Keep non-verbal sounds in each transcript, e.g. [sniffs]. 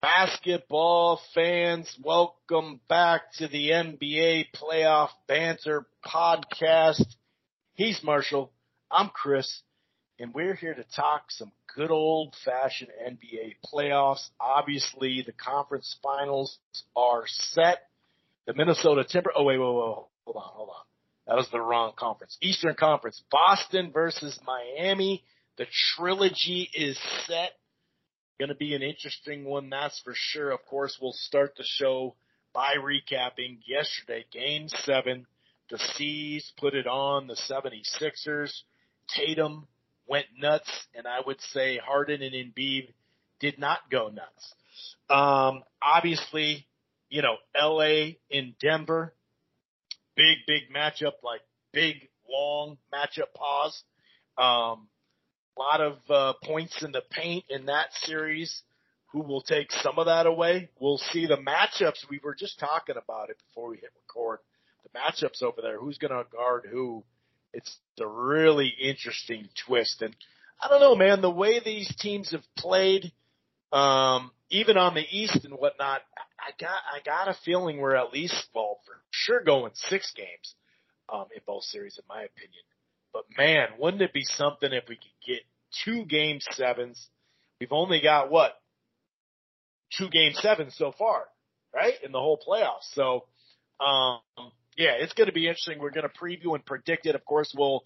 Basketball fans, welcome back to the NBA Playoff Banter podcast. He's Marshall. I'm Chris and we're here to talk some good old fashioned NBA playoffs. Obviously the conference finals are set. The Minnesota Timber, oh wait, wait, wait, hold on, hold on. That was the wrong conference. Eastern Conference. Boston versus Miami. The trilogy is set. Going to be an interesting one, that's for sure. Of course, we'll start the show by recapping yesterday, game seven. The C's put it on the 76ers. Tatum went nuts, and I would say Harden and Embiid did not go nuts. Um, obviously, you know, LA in Denver big, big matchup, like big, long matchup pause. Um, lot of uh, points in the paint in that series. Who will take some of that away? We'll see the matchups. We were just talking about it before we hit record. The matchups over there. Who's going to guard who? It's a really interesting twist. And I don't know, man, the way these teams have played, um, even on the East and whatnot, I got I got a feeling we're at least well for sure going six games um, in both series, in my opinion. But man, wouldn't it be something if we could get two game sevens? We've only got what two game sevens so far, right, in the whole playoffs. So, um, yeah, it's going to be interesting. We're going to preview and predict it. Of course, we'll,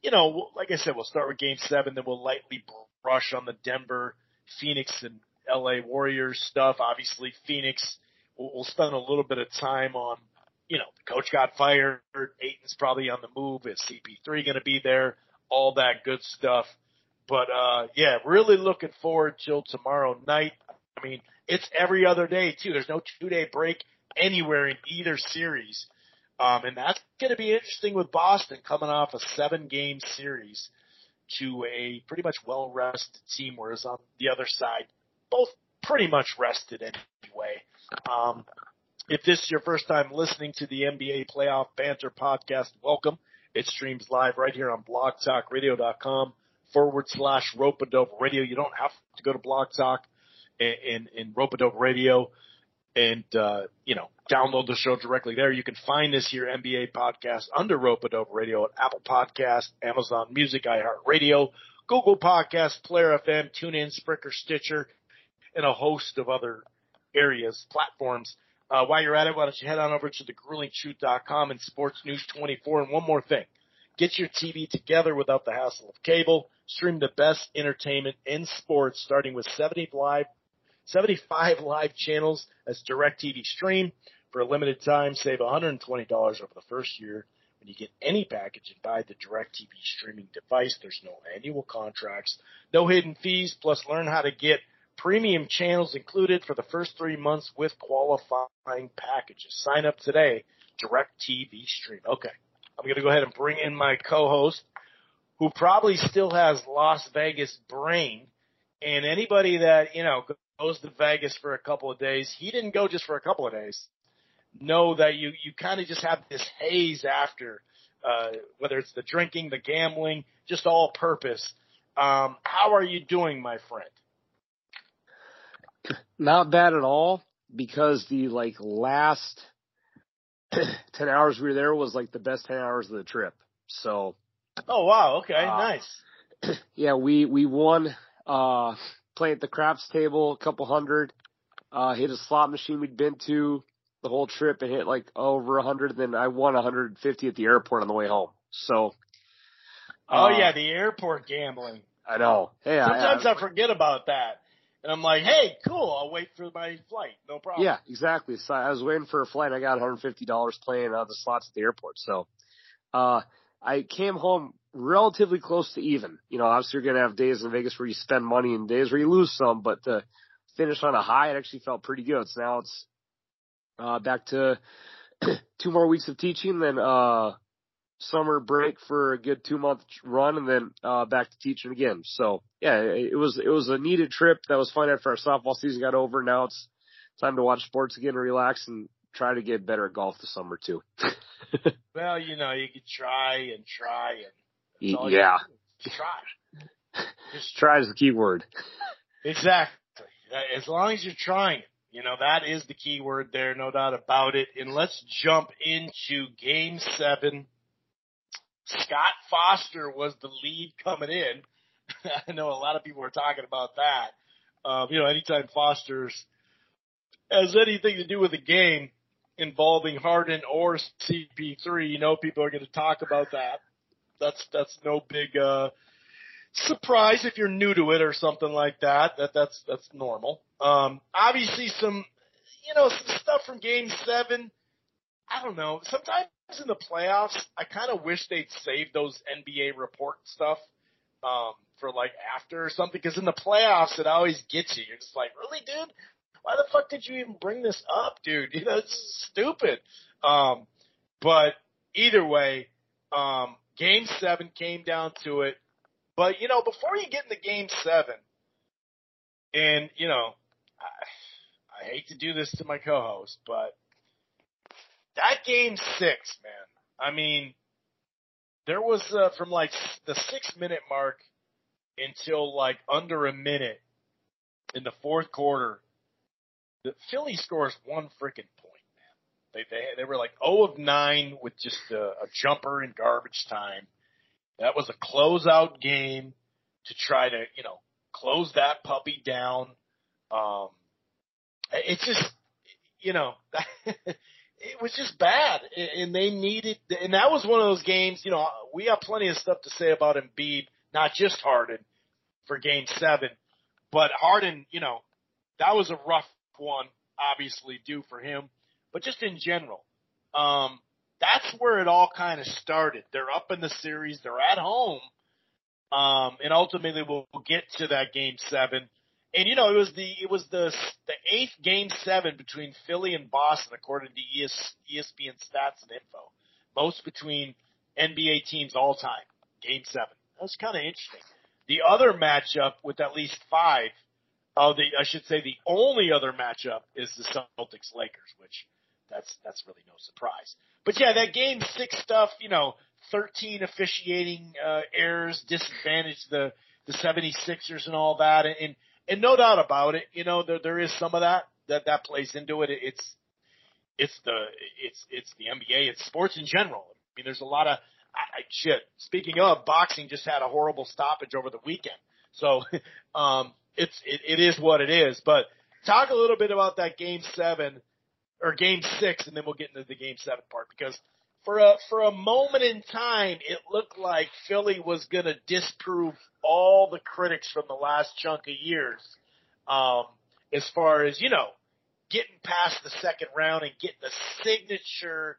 you know, like I said, we'll start with game seven, then we'll lightly brush on the Denver, Phoenix, and LA Warriors stuff. Obviously, Phoenix will we'll spend a little bit of time on, you know, the coach got fired. Ayton's probably on the move. Is CP3 going to be there? All that good stuff. But, uh, yeah, really looking forward till tomorrow night. I mean, it's every other day too. There's no two day break anywhere in either series. Um, and that's going to be interesting with Boston coming off a seven game series to a pretty much well rested team, whereas on the other side, both pretty much rested anyway. Um, if this is your first time listening to the NBA Playoff Banter podcast, welcome. It streams live right here on blogtalkradio.com forward slash Rope-A-Dope Radio. You don't have to go to Blog Talk in, in, in Rope-A-Dope Radio and, uh, you know, download the show directly there. You can find this here NBA podcast under Rope-A-Dope Radio at Apple Podcast, Amazon Music, iHeartRadio, Google Podcast, Player FM, TuneIn, Spreaker, Stitcher, and a host of other areas, platforms. Uh, while you're at it, why don't you head on over to thegruelingtruth.com and Sports News 24. And one more thing. Get your TV together without the hassle of cable. Stream the best entertainment in sports starting with 70 live, 75 live channels as DirecTV stream. For a limited time, save $120 over the first year when you get any package and buy the DirecTV streaming device. There's no annual contracts, no hidden fees, plus learn how to get Premium channels included for the first three months with qualifying packages. Sign up today. Direct TV stream. Okay. I'm going to go ahead and bring in my co-host who probably still has Las Vegas brain and anybody that, you know, goes to Vegas for a couple of days, he didn't go just for a couple of days. Know that you, you kind of just have this haze after, uh, whether it's the drinking, the gambling, just all purpose. Um, how are you doing, my friend? [coughs] Not bad at all because the like last [coughs] 10 hours we were there was like the best 10 hours of the trip. So. Oh wow. Okay. Uh, nice. [coughs] Yeah. We, we won, uh, playing at the craps table, a couple hundred, uh, hit a slot machine we'd been to the whole trip and hit like over a hundred. Then I won 150 at the airport on the way home. So. Oh uh, yeah. The airport gambling. I know. Hey, sometimes I, I, I forget about that. And I'm like, hey, cool, I'll wait for my flight. No problem. Yeah, exactly. So I was waiting for a flight. I got $150 playing uh, the slots at the airport. So, uh, I came home relatively close to even. You know, obviously you're going to have days in Vegas where you spend money and days where you lose some, but to finish on a high, it actually felt pretty good. So now it's, uh, back to [clears throat] two more weeks of teaching, then, uh, summer break for a good two month run and then uh back to teaching again. So yeah, it was it was a needed trip that was fun after our softball season got over. Now it's time to watch sports again, relax and try to get better at golf this summer too. [laughs] well, you know, you could try and try and yeah, try. [laughs] Just try is the key word. Exactly. As long as you're trying it. You know, that is the key word there, no doubt about it. And let's jump into game seven. Scott Foster was the lead coming in. [laughs] I know a lot of people are talking about that. Um, you know, anytime Foster's has anything to do with the game involving Harden or CP3, you know people are going to talk about that. That's that's no big uh surprise if you're new to it or something like that. That that's that's normal. Um obviously some you know, some stuff from game 7 I don't know. Sometimes in the playoffs, I kind of wish they'd save those NBA report stuff um for like after or something because in the playoffs it always gets you. You're just like, "Really, dude? why the fuck did you even bring this up, dude? [laughs] You know, it's stupid. Um, but either way, um, game seven came down to it. But, you know, before you get into game seven, and, you know, I, I hate to do this to my co-host, but that game six, man, I mean, there was, uh, from like the six minute mark until like under a minute in the fourth quarter, the Philly scores one freaking point, man. They they they were like 0 of 9 with just a, a jumper in garbage time. That was a closeout game to try to, you know, close that puppy down. Um it's just you know, [laughs] it was just bad and they needed and that was one of those games, you know, we have plenty of stuff to say about Embiid, not just Harden for game 7, but Harden, you know, that was a rough one, obviously due for him, but just in general, um, that's where it all kind of started. They're up in the series, they're at home, um, and ultimately we'll, we'll get to that game seven. And you know, it was the it was the the eighth game seven between Philly and Boston, according to ES, ESPN stats and info. Most between NBA teams all time. Game seven. That's kind of interesting. The other matchup with at least five Oh, the I should say the only other matchup is the Celtics Lakers, which that's that's really no surprise. But yeah, that game six stuff, you know, 13 officiating uh, errors disadvantaged the the 76ers and all that, and and no doubt about it, you know, there there is some of that that that plays into it. It's it's the it's it's the NBA, it's sports in general. I mean, there's a lot of I, shit. Speaking of boxing, just had a horrible stoppage over the weekend, so [laughs] um, it's it, it is what it is. But talk a little bit about that game seven or game six, and then we'll get into the game seven part because for a for a moment in time, it looked like Philly was going to disprove all the critics from the last chunk of years, um, as far as you know, getting past the second round and getting the signature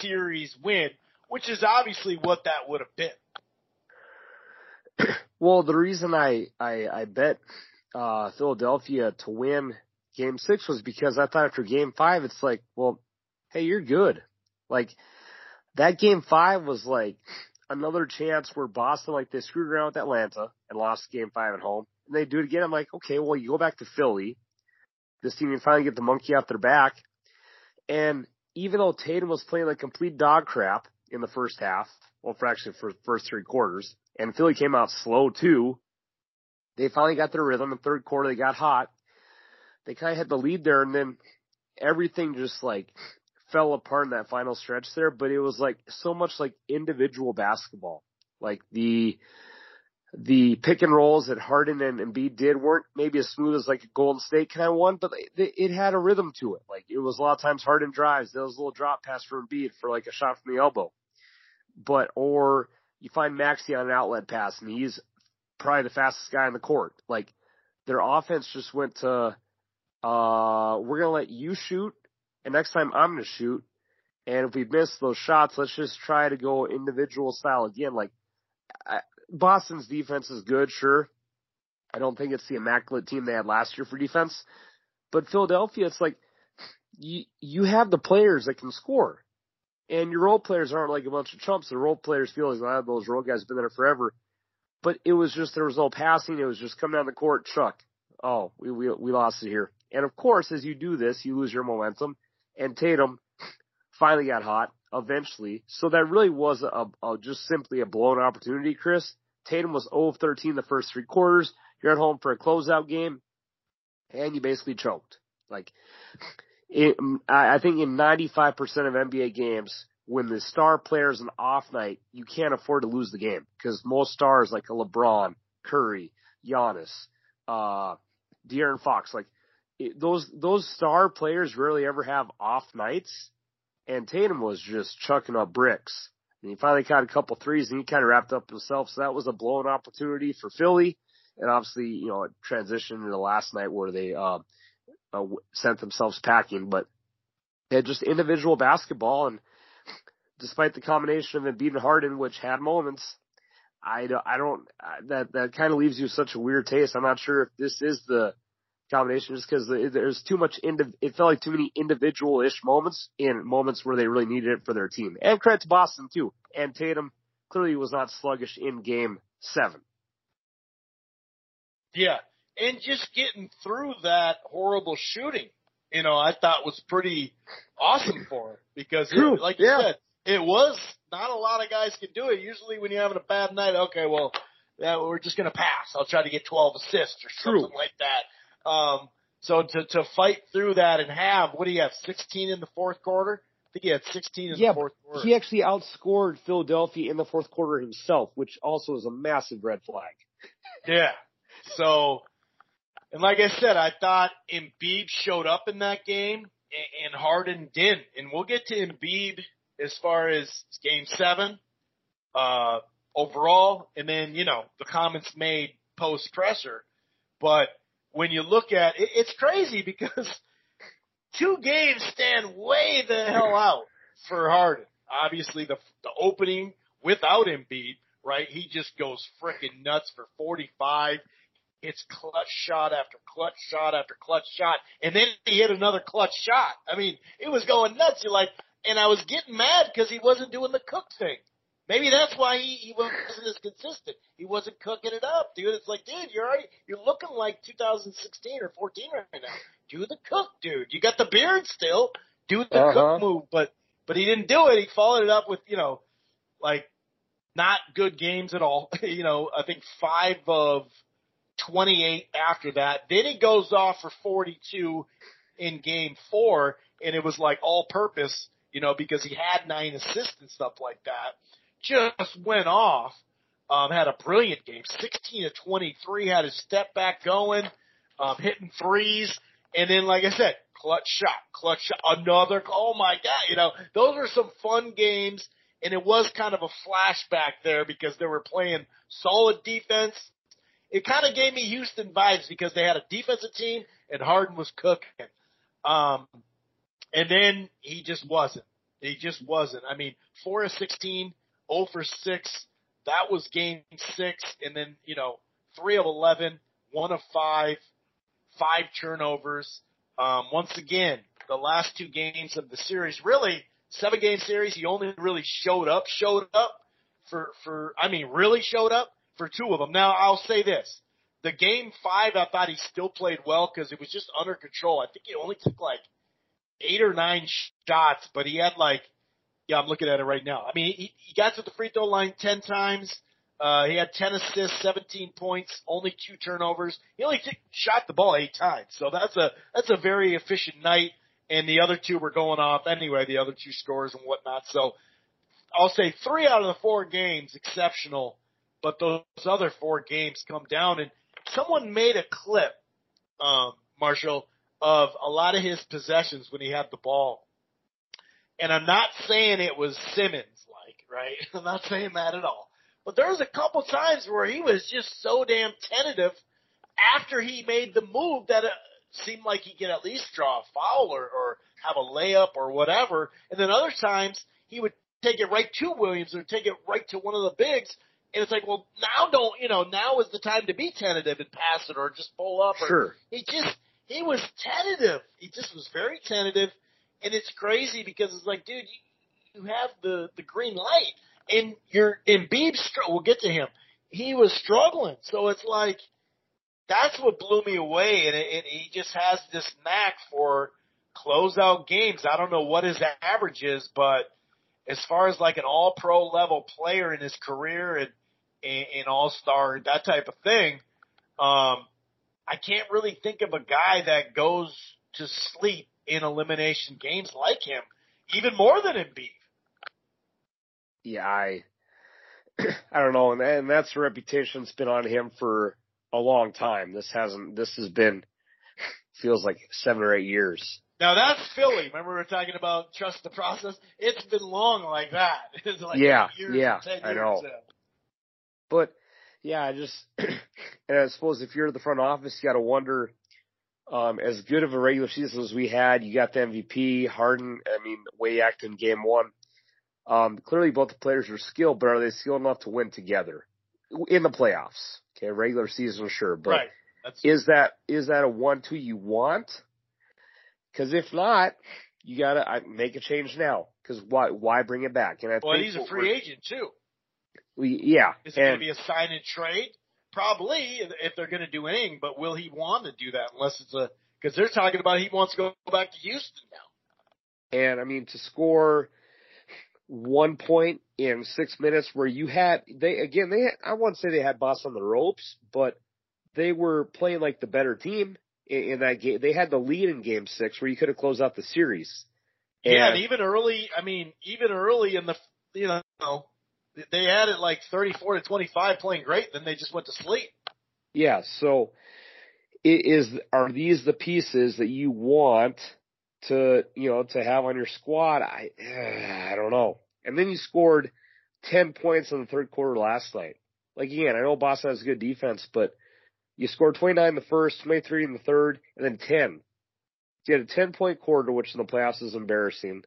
series win, which is obviously what that would have been. [coughs] Well, the reason I I, I bet uh, Philadelphia to win game six was because I thought after game five, it's like, well, hey, you're good. Like that game five was like another chance where Boston, like they screwed around with Atlanta and lost game five at home. And they do it again. I'm like, okay, well, you go back to Philly. This team can finally get the monkey off their back. And even though Tatum was playing like complete dog crap in the first half, well, for actually for first three quarters, and Philly came out slow too, they finally got their rhythm. In the third quarter, they got hot. They kind of had the lead there, and then everything just like fell apart in that final stretch there. But it was like so much like individual basketball. Like the the pick and rolls that Harden and Embiid did weren't maybe as smooth as like a Golden State kind of one, but they, it had a rhythm to it. Like it was a lot of times Harden drives. There was a little drop pass for Embiid for like a shot from the elbow. But or you find Maxey on an outlet pass and he's probably the fastest guy on the court. Like their offense just went to, uh, we're to let you shoot and next time I'm to shoot. And if we miss those shots, let's just try to go individual style again. Like I, Boston's defense is good, sure. I don't think it's the immaculate team they had last year for defense, but Philadelphia, it's like you you have the players that can score, and your role players aren't like a bunch of chumps. The role players feel like a lot of those role guys have been there forever but it was just there was no passing. It was just come down the court, Chuck. Oh, we we we lost it here. And of course, as you do this, you lose your momentum. And Tatum finally got hot eventually. So that really was a, a just simply a blown opportunity, Chris. Tatum was 0 of 13 the first three quarters. You're at home for a closeout game. and you basically choked. Like, it, I think in 95% of NBA games, when the star player is an off night, you can't afford to lose the game because most stars like a LeBron, Curry, Giannis, uh, De'Aaron Fox, like those those star players rarely ever have off nights, and Tatum was just chucking up bricks. And he finally caught a couple threes, and he kind of wrapped up himself. So that was a blown opportunity for Philly, and obviously, you know, it transitioned into last night where they uh, uh, sent themselves packing. But they had just individual basketball, and despite the combination of Embiid and Harden, which had moments, I don't, I don't, that, that kind of leaves you such a weird taste. I'm not sure if this is the combination just because there's too much, indiv- it felt like too many individual-ish moments in moments where they really needed it for their team. And credit to Boston too. And Tatum clearly was not sluggish in game seven. Yeah. And just getting through that horrible shooting, you know, I thought was pretty awesome for him because, it, like you yeah. said, it was not a lot of guys can do it. Usually when you're having a bad night, okay, well, yeah, we're just going to pass. I'll try to get 12 assists or something True. like that. Um, so to, to fight through that and have, what do you have, 16 in the fourth quarter? I think he had 16 in yeah, the fourth quarter. He actually outscored Philadelphia in the fourth quarter himself, which also is a massive red flag. yeah. So, and like I said, I thought Embiid showed up in that game and Harden didn't. And we'll get to Embiid as far as game seven, uh, overall, and then, you know, the comments made post presser. But when you look at it, it's crazy because [laughs] two games stand way the hell out for Harden. Obviously, the the opening without Embiid, right? He just goes freaking nuts for 45. It's clutch shot after clutch shot after clutch shot, and then he hit another clutch shot. I mean, it was going nuts. You're like, and I was getting mad because he wasn't doing the cook thing. Maybe that's why he, he wasn't as consistent. He wasn't cooking it up, dude. It's like, dude, you're already, you're looking like 2016 or 14 right now. Do the cook, dude. You got the beard still. Do the uh-huh. cook move, but but he didn't do it. He followed it up with you know, like not good games at all. [laughs] you know, I think five of 28 after that. Then he goes off for 42 in game four, and it was like all purpose you know, because he had nine assists and stuff like that. Just went off. Um, had a brilliant game, 16 to 23, had his step back going, um, hitting threes. And then, like I said, clutch shot, clutch shot, another, oh my God, you know, those were some fun games. And it was kind of a flashback there because they were playing solid defense. It kind of gave me Houston vibes because they had a defensive team and Harden was cooking. Um, and then he just wasn't. He just wasn't. I mean, four of 16, 0 for 6. That was game six. And then, you know, three of 11, one of five, five turnovers. Um, once again, the last two games of the series, really seven game series, he only really showed up, showed up for, for, I mean, really showed up for two of them. Now I'll say this. The game five, I thought he still played well because it was just under control. I think he only took like eight or nine shots, but he had like, yeah, I'm looking at it right now. I mean, he, he got to the free throw line 10 times. Uh, he had 10 assists, 17 points, only two turnovers. He only t- shot the ball eight times. So that's a, that's a very efficient night. And the other two were going off anyway, the other two scores and whatnot. So I'll say three out of the four games exceptional, but those other four games come down and someone made a clip, um, Marshall, of a lot of his possessions when he had the ball. And I'm not saying it was Simmons like, right? [laughs] I'm not saying that at all. But there was a couple times where he was just so damn tentative after he made the move that it seemed like he could at least draw a foul or, or have a layup or whatever. And then other times he would take it right to Williams or take it right to one of the bigs. And it's like, well, now don't, you know, now is the time to be tentative and pass it or just pull up. Or, sure. He just, he was tentative. He just was very tentative, and it's crazy because it's like, dude, you, you have the the green light, and you're Embiid. We'll get to him. He was struggling, so it's like that's what blew me away, and, it, and he just has this knack for closeout games. I don't know what his average is, but as far as like an all pro level player in his career and an all star that type of thing, um, I can't really think of a guy that goes to sleep in elimination games like him, even more than Embiid. Yeah, I, [clears throat] I don't know, and, and that's the reputation that's been on him for a long time. This hasn't. This has been [laughs] feels like seven or eight years. Now that's Philly. Remember we were talking about trust the process. It's been long like that. [laughs] It's like yeah, years, yeah, I know. now. But yeah, I just [clears throat] and I suppose if you're at the front office, you got to wonder. Um, as good of a regular season as we had, you got the MVP, Harden. I mean, way acting game one. Um, clearly both the players are skilled, but are they skilled enough to win together in the playoffs? Okay, regular season, sure, but right. Is that is that a one-two you want? Because if not, you gotta I, make a change now. Because why why bring it back? And I well, think he's a free agent too. We, yeah, Is it going to be a sign and trade? Probably, if they're going to do anything. But will he want to do that unless it's a? Because they're talking about he wants to go back to Houston now. and I mean to score one point in six minutes where you had they again they had, I won't say they had Boss on the ropes, but they were playing like the better team in, in that game. They had the lead in Game Six where you could have closed out the series. Yeah, And- and even early. I mean, even early in the you know they had it like thirty-four to twenty-five, playing great. Then they just went to sleep. Yeah, so i- is are these the pieces that you want to you know to have on your squad? I I don't know. And then you scored ten points in the third quarter last night. Like again, I know Boston has good defense, but you scored twenty nine in the first, twenty three in the third, and then ten. So You had a ten point quarter, which in the playoffs is embarrassing.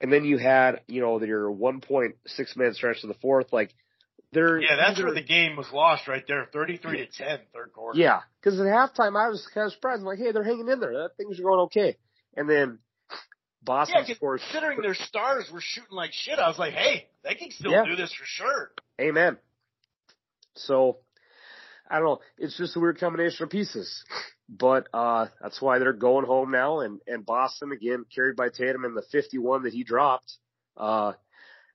And then you had, you know, your one point six minute stretch in the fourth. Like they're Yeah, that's where the game was lost right there, thirty-three to 10, third quarter. yeah, because at halftime I was kind of surprised. I'm like, hey, they're hanging in there. That things are going okay. And then Boston Yeah, scores. considering their stars were shooting like shit, I was like, hey, they can still Yeah. do this for sure. Amen. So I don't know. It's just a weird combination of pieces. But uh that's why they're going home now and, and Boston again carried by Tatum in the fifty one that he dropped. Uh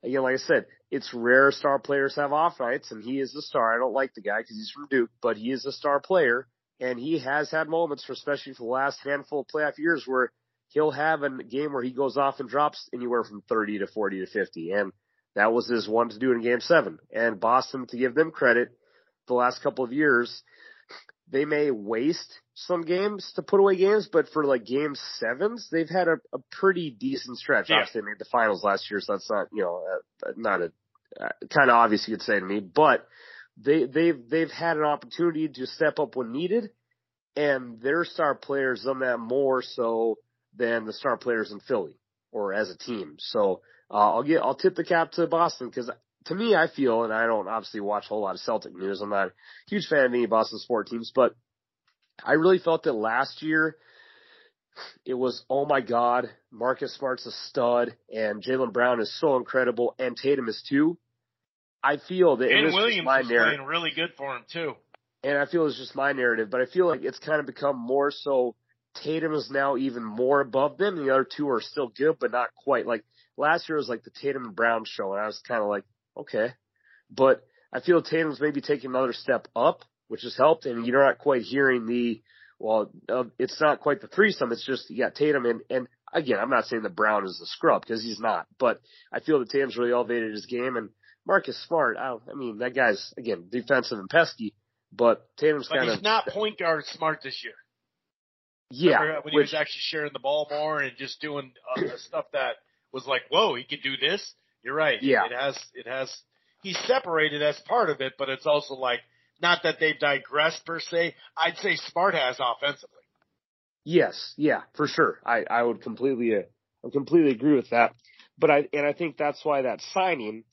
again, like I said, it's rare star players have off nights and he is the star. I don't like the guy because he's from Duke, but he is a star player and he has had moments for especially for the last handful of playoff years where he'll have a game where he goes off and drops anywhere from 30 to 40 to 50 and that was his one to do in game seven. And Boston, to give them credit, the last couple of years, they may waste some games to put away games, but for like game sevens, they've had a, a pretty decent stretch. Yeah. Obviously, they made the finals last year, so that's not, you know, uh, not a, uh, kind of obvious you could say to me, but they, they've, they've had an opportunity to step up when needed, and their star players done that more so than the star players in Philly or as a team. So, uh, I'll get, I'll tip the cap to Boston because to me, I feel, and I don't obviously watch a whole lot of Celtic news. I'm not a huge fan of any Boston sport teams, but I really felt that last year it was, oh my God, Marcus Smart's a stud and Jaylen Brown is so incredible and Tatum is too. I feel that and is Williams my was narrative playing really good for him too. and I feel it's just my narrative, but I feel like it's kind of become more so Tatum is now even more above them. The other two are still good, but not quite. Like last year was like the Tatum and Brown show, and I was kind of like, okay, but I feel Tatum's maybe taking another step up, which has helped, and you're not quite hearing the well, uh, it's not quite the threesome. It's just you got Tatum and and again, I'm not saying that Brown is a scrub because he's not, but I feel that Tatum's really elevated his game and Marcus Smart. I, I mean, that guy's again defensive and pesky, but Tatum's kind he's of not point guard smart this year. yeah, when he which was actually sharing the ball more and just doing uh, stuff that was like, whoa, he could do this. You're right. Yeah. It has, it has, he's separated as part of it, but it's also like, not that they've digressed per se. I'd say Smart has offensively. Yes, yeah, for sure. I I would completely uh, I completely agree with that. But I and I think that's why that signing,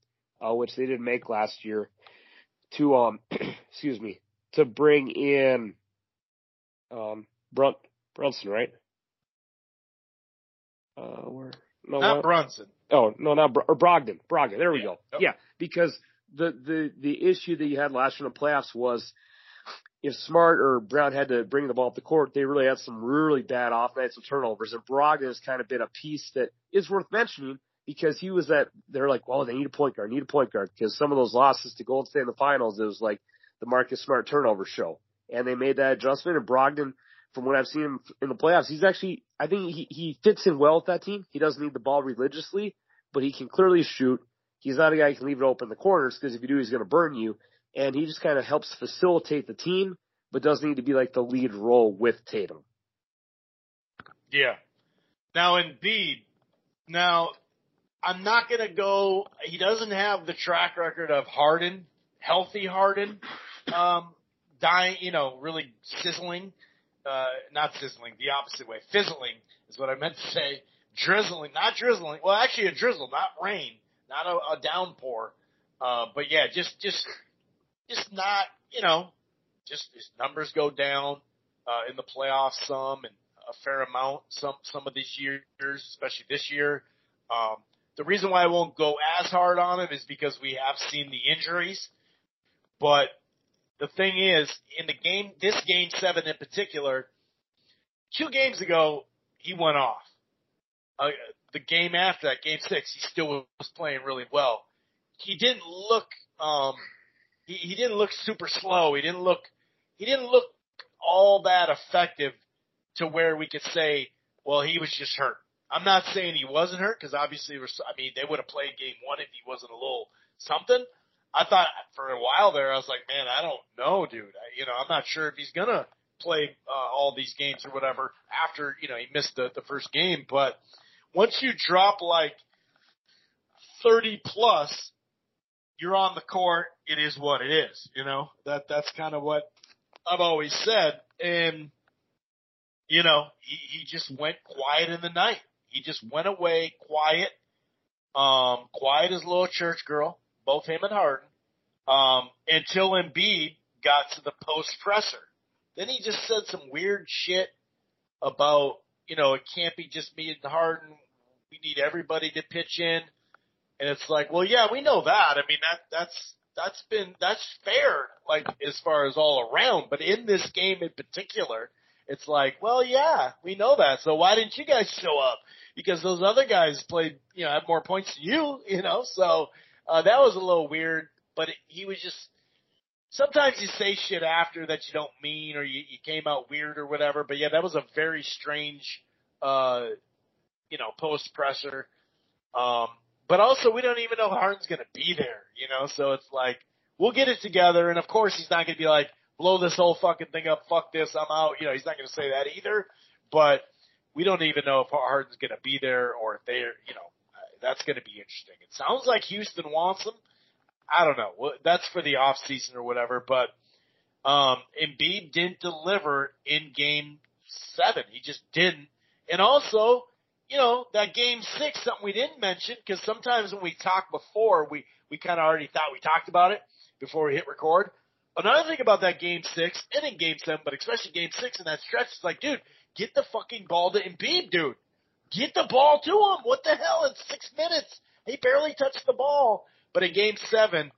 uh, which they didn't make last year, to um [clears throat] excuse me to bring in um Brunt Brunson, right? Uh, where no Not what? Brunson. Oh no, not Bro- or Brogdon. Brogdon. There we Yeah. go. Yeah, because the the the issue that you had last year in the playoffs was if Smart or Brown had to bring the ball up the court, they really had some really bad off nights and turnovers. And Brogdon has kind of been a piece that is worth mentioning because he was that they're like, well, they need a point guard, need a point guard because some of those losses to Golden State in the finals, it was like the Marcus Smart turnover show. and they made that adjustment. And Brogdon, from what I've seen him in the playoffs, he's actually, I think he, he fits in well with that team. He doesn't need the ball religiously, but he can clearly shoot. He's not a guy who can leave it open in the corners because if you do, he's going to burn you. And he just kind of helps facilitate the team, but doesn't need to be like the lead role with Tatum. Yeah. Now Embiid, now I'm not going to go. He doesn't have the track record of Harden, healthy Harden, um, dying. You know, really sizzling. Uh, not sizzling, the opposite way. Fizzling is what I meant to say. Drizzling, not drizzling. Well, actually, a drizzle, not rain, not a, a downpour. Uh, but yeah, just just just not. You know, just his numbers go down uh, in the playoffs some and a fair amount some some of these years, especially this year. Um, the reason why I won't go as hard on him is because we have seen the injuries. But the thing is, in the game, this game seven in particular, two games ago, he went off. Uh, the game after that, game six, he still was playing really well. He didn't look, um, he, he didn't look super slow. He didn't look, he didn't look all that effective to where we could say, well, he was just hurt. I'm not saying he wasn't hurt because obviously, I mean, they would have played game one if he wasn't a little something. I thought for a while there, I was like, man, I don't know, dude. I, you know, I'm not sure if he's gonna play uh, all these games or whatever after you know he missed the the first game. But once you drop like 30 plus, you're on the court. It is what it is. You know that that's kind of what I've always said. And you know, he, he just went quiet in the night. He just went away quiet, um, quiet as a little church girl, both him and Harden, um, until Embiid got to the post presser. Then he just said some weird shit about, you know, it can't be just me and Harden. We need everybody to pitch in. And it's like, well, yeah, we know that. I mean, that, that's, that's been, that's fair, like, as far as all around. But in this game in particular, it's like, well, yeah, we know that. So why didn't you guys show up? Because those other guys played, you know, had more points than you, you know. So uh, that was a little weird. But it, he was just. Sometimes you say shit after that you don't mean, or you, you came out weird or whatever. But yeah, that was a very strange, uh, you know, post presser. Um, but also we don't even know Harden's going to be there, you know. So it's like we'll get it together, and of course he's not going to be like, blow this whole fucking thing up. Fuck this. I'm out. You know, he's not going to say that either. But we don't even know if Harden's going to be there or if they're, you know, that's going to be interesting. It sounds like Houston wants him. I don't know. That's for the off season or whatever. But um, Embiid didn't deliver in Game Seven. He just didn't. And also, you know, that Game Six, something we didn't mention because sometimes when we talk before, we we kind of already thought we talked about it before we hit record. Another thing about that game six and in game seven, but especially game six in that stretch, it's like, dude, get the fucking ball to Embiid, dude. Get the ball to him. What the hell? In six minutes, he barely touched the ball. But in game seven,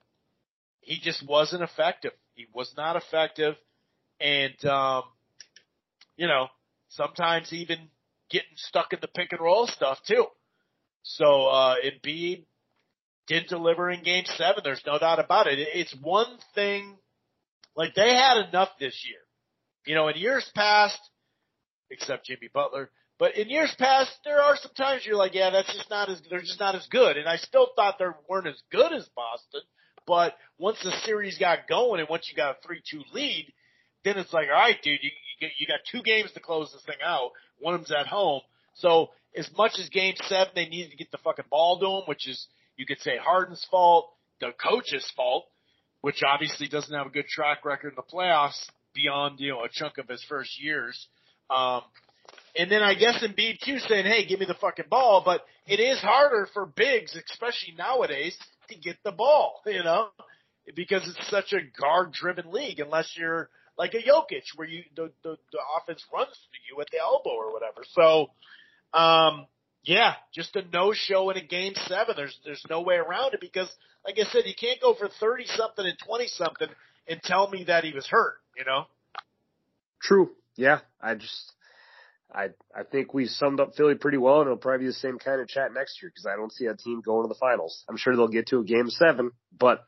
he just wasn't effective. He was not effective. And, um, you know, sometimes even getting stuck in the pick and roll stuff too. So, uh, Embiid didn't deliver in game seven. There's no doubt about it. It's one thing like they had enough this year. You know, in years past, except Jimmy Butler, but in years past, there are some times you're like, yeah, that's just not as, they're just not as good. And I still thought they weren't as good as Boston. But once the series got going and once you got a 3-2 lead, then it's like, all right, dude, you, you, got two games to close this thing out. One of them's at home. So as much as game seven, they needed to get the fucking ball to him, which is, you could say Harden's fault, the coach's fault, which obviously doesn't have a good track record in the playoffs beyond, you know, a chunk of his first years. Um, and then I guess Embiid too saying, hey, give me the fucking ball, but it is harder for bigs, especially nowadays, to get the ball, [laughs] you know, because it's such a guard driven league unless you're like a Jokic where you, the, the, the offense runs to you at the elbow or whatever. So, um, yeah, just a no show in a game seven. There's, there's no way around it because like I said, you can't go for 30 something and 20 something and tell me that he was hurt, you know? True. Yeah. I just, I, I think we summed up Philly pretty well and it'll probably be the same kind of chat next year because I don't see a team going to the finals. I'm sure they'll get to a game seven, but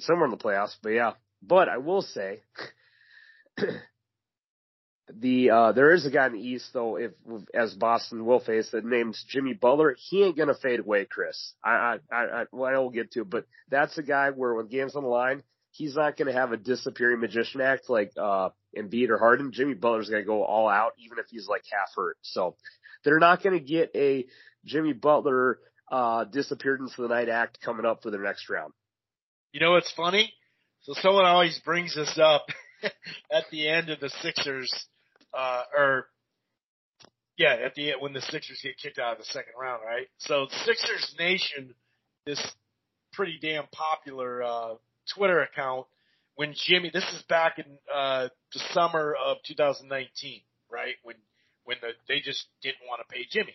somewhere in the playoffs, but yeah. But I will say, [coughs] the uh there is a guy in the East though, if as Boston will face it, name's Jimmy Butler. He ain't gonna fade away, Chris. I I I, well, I will get to, but that's a guy where when games on the line, he's not gonna have a disappearing magician act like uh Embiid or Harden. Jimmy Butler's gonna go all out, even if he's like half hurt. So they're not gonna get a Jimmy Butler uh disappearance of the night act coming up for the next round. You know what's funny? So someone always brings this up [laughs] at the end of the Sixers, uh, or yeah, at the end when the Sixers get kicked out of the second round, right? So Sixers Nation, this pretty damn popular uh, Twitter account, when Jimmy, this is back in uh, the summer of 2019, right? When when the, they just didn't want to pay Jimmy.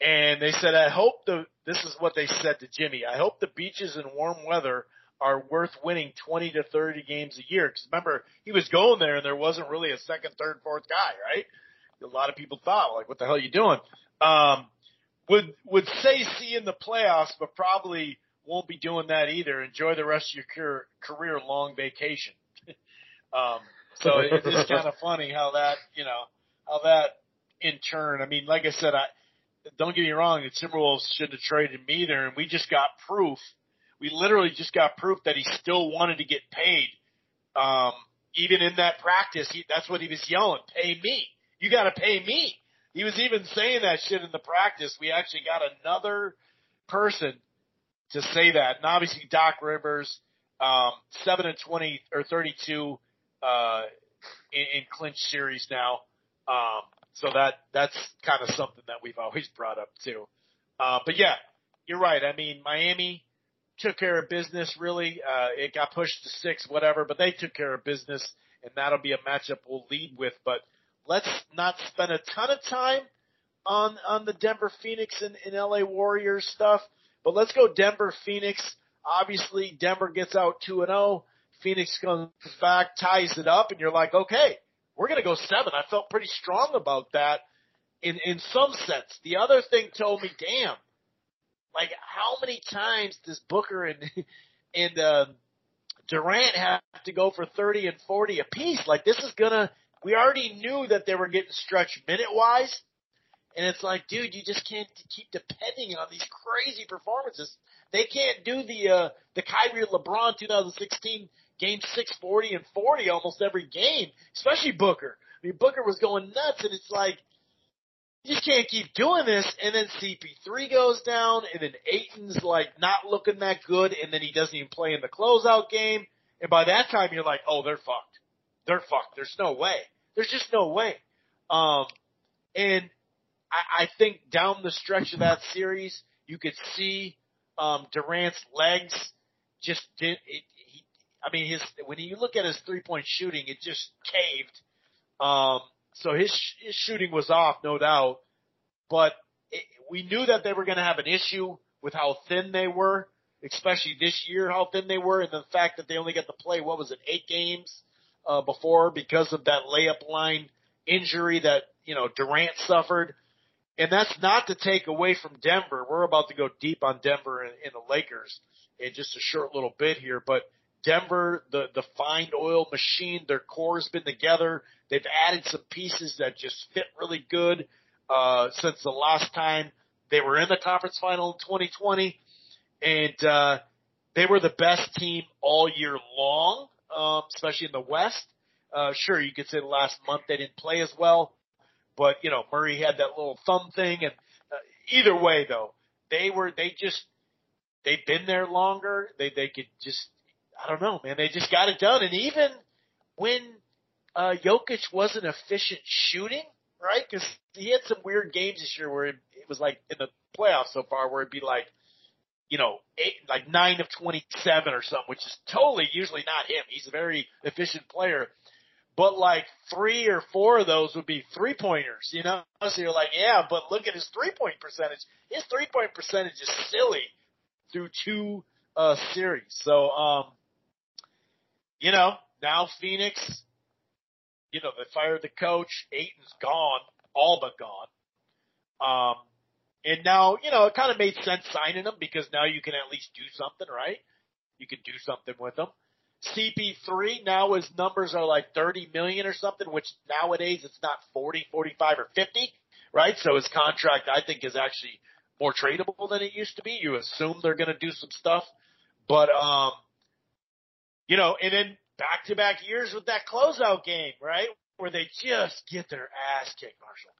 And they said, I hope the, this is what they said to Jimmy. I hope the beaches and warm weather are worth winning 20 to 30 games a year. Cause remember, he was going there and there wasn't really a second, third, fourth guy, right? A lot of people thought, like, what the hell are you doing? Um, would, would say see in the playoffs, but probably won't be doing that either. Enjoy the rest of your career long vacation. [laughs] um, so it is just kind of funny how that, you know, how that in turn, I mean, like I said, I, don't get me wrong, the Timberwolves shouldn't have traded me there and we just got proof – we literally just got proof that he still wanted to get paid. Um, even in that practice, he, that's what he was yelling, pay me. You gotta pay me. He was even saying that shit in the practice. We actually got another person to say that. And obviously Doc Rivers, um, 7 and 20 or 32, uh, in, in clinch series now. Um, so that, that's kind of something that we've always brought up too. Uh, but yeah, you're right. I mean, Miami, took care of business really. Uh, it got pushed to six, whatever, but they took care of business and that'll be a matchup we'll lead with. But let's not spend a ton of time on, on the Denver Phoenix and, and LA Warriors stuff, but let's go Denver Phoenix. Obviously Denver gets out 2 and 0. Phoenix comes back, ties it up and you're like, okay, we're going to go seven. I felt pretty strong about that in, in some sense. The other thing told me, damn, like, how many times does Booker and [laughs] and uh, Durant have to go for thirty and forty apiece? Like, this is gonna. We already knew that they were getting stretched minute wise, and it's like, dude, you just can't keep depending on these crazy performances. They can't do the uh, the Kyrie LeBron 2016 game six forty and forty almost every game, especially Booker. I mean, Booker was going nuts, and it's like you just can't keep doing this. And then CP3 goes down, and then Ayton's like not looking that good, and then he doesn't even play in the closeout game. And by that time, you're like, oh, they're fucked. They're fucked. There's no way. There's just no way. Um, and I, I think down the stretch of that series, you could see um, Durant's legs just did. It, he, I mean, his when you look at his three point shooting, it just caved. Um, so his his shooting was off, no doubt. But it, we knew that they were going to have an issue with how thin they were, especially this year, how thin they were, and the fact that they only got to play what was it, eight games uh, before because of that layup line injury that you know Durant suffered. And that's not to take away from Denver. We're about to go deep on Denver and, and the Lakers in just a short little bit here, but Denver, the the fine oil machine, their core's been together. They've added some pieces that just fit really good uh, since the last time they were in the conference final in 2020, and uh, they were the best team all year long, um, especially in the West. Uh, sure, you could say the last month they didn't play as well, but you know Murray had that little thumb thing, and uh, either way though, they were they just they've been there longer. They they could just I don't know, man. They just got it done. And even when uh, Jokic wasn't efficient shooting, right? Because he had some weird games this year where it, it was like in the playoffs so far, where it'd be like, you know, eight, like nine of twenty-seven or something, which is totally usually not him. He's a very efficient player, but like three or four of those would be three pointers, you know. So you're like, yeah, but look at his three-point percentage. His three-point percentage is silly through two uh series. So um you know, now Phoenix, you know, they fired the coach. Ayton's gone, all but gone. Um, and now, you know, it kind of made sense signing him because now you can at least do something, right? You can do something with him. CP3 now his numbers are like 30 million or something, which nowadays it's not 40, 45 or 50, right? So his contract I think is actually more tradable than it used to be. You assume they're going to do some stuff, but um, you know, and then back to back years with that closeout game, right? Where they just get their ass kicked, Marshall.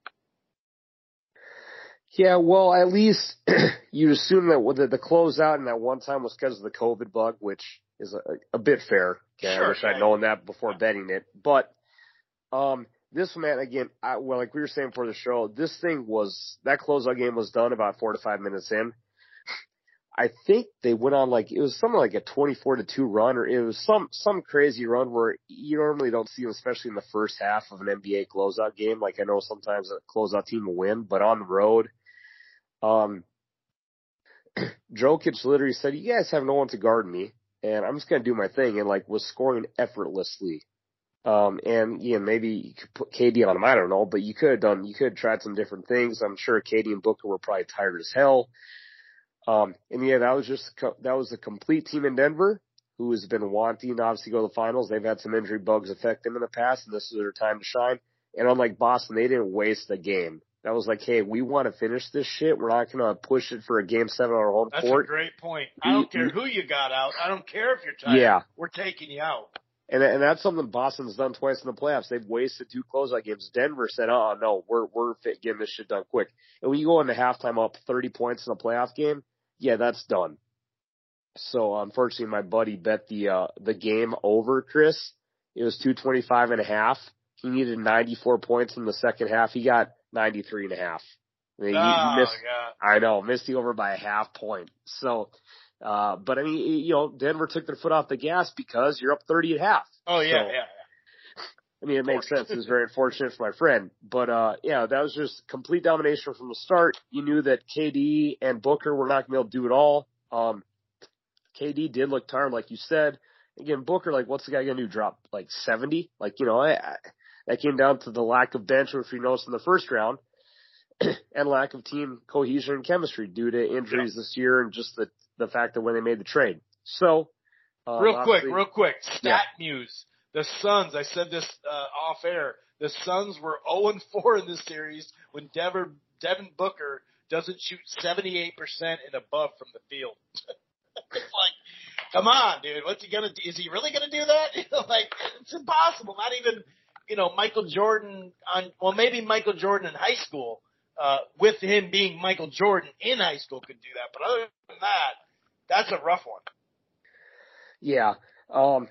Yeah, well, at least [clears throat] you'd assume that the, the closeout and that one time was because of the COVID bug, which is a, a bit fair. Okay, sure, I wish I'd known that before betting it. But um, this man again, I, well, like we were saying for the show, this thing was that closeout game was done about four to five minutes in. I think they went on like it was something like a twenty-four to two run, or it was some some crazy run where you normally don't see them, especially in the first half of an NBA closeout game. Like I know sometimes a closeout team will win, but on the road, um, [clears throat] Jokic literally said, "You guys have no one to guard me, and I'm just gonna do my thing," and like was scoring effortlessly. Um, and yeah, maybe you could put KD on him. I don't know, but you could have done, you could have tried some different things. I'm sure KD and Booker were probably tired as hell. Um, and yeah, that was just, that was a complete team in Denver who has been wanting to obviously go to the finals. They've had some injury bugs affect them in the past and this is their time to shine. And unlike Boston, they didn't waste a game. That was like, hey, we want to finish this shit. We're not going to push it for a game seven on our home That's court. That's a great point. I don't care who you got out. I don't care if you're tired. Yeah. We're taking you out. And and that's something Boston's done twice in the playoffs. They've wasted two closeout games. Denver said, "Oh no, we're we're getting this shit done quick." And when you go into halftime up thirty points in a playoff game, yeah, that's done. So unfortunately, my buddy bet the uh the game over. Chris, it was two twenty five and a half. He needed ninety four points in the second half. He got ninety three and a half. I mean, he- he oh, missed, God. I know, missed the over by a half point. So, uh, but I mean, you know, Denver took their foot off the gas because you're up 30 at half. Oh, yeah, So, yeah, yeah. I mean, it makes sense. It was very unfortunate for my friend. But, uh, yeah, that was just complete domination from the start. You knew that KD and Booker were not going to be able to do it all. Um, KD did look tired, like you said. Again, Booker, like, what's the guy going to do? Drop like 70? Like, you know, I, I, that came down to the lack of bench, which we noticed in the first round, [clears throat] and lack of team cohesion and chemistry due to injuries this year and just the, the fact that when they made the trade. So, uh, real quick, real quick. Stat Yeah. news. The Suns, I said this uh, off air. The Suns were 0 and 4 in this series when Devin, Devin Booker doesn't shoot 78% and above from the field. [laughs] it's like, come on, dude. What's he gonna do? Is he really gonna do that? [laughs] Like, it's impossible. Not even, you know, Michael Jordan on, well, maybe Michael Jordan in high school, uh, with him being Michael Jordan in high school could do that. But other than that, that's a rough one. Yeah. Um,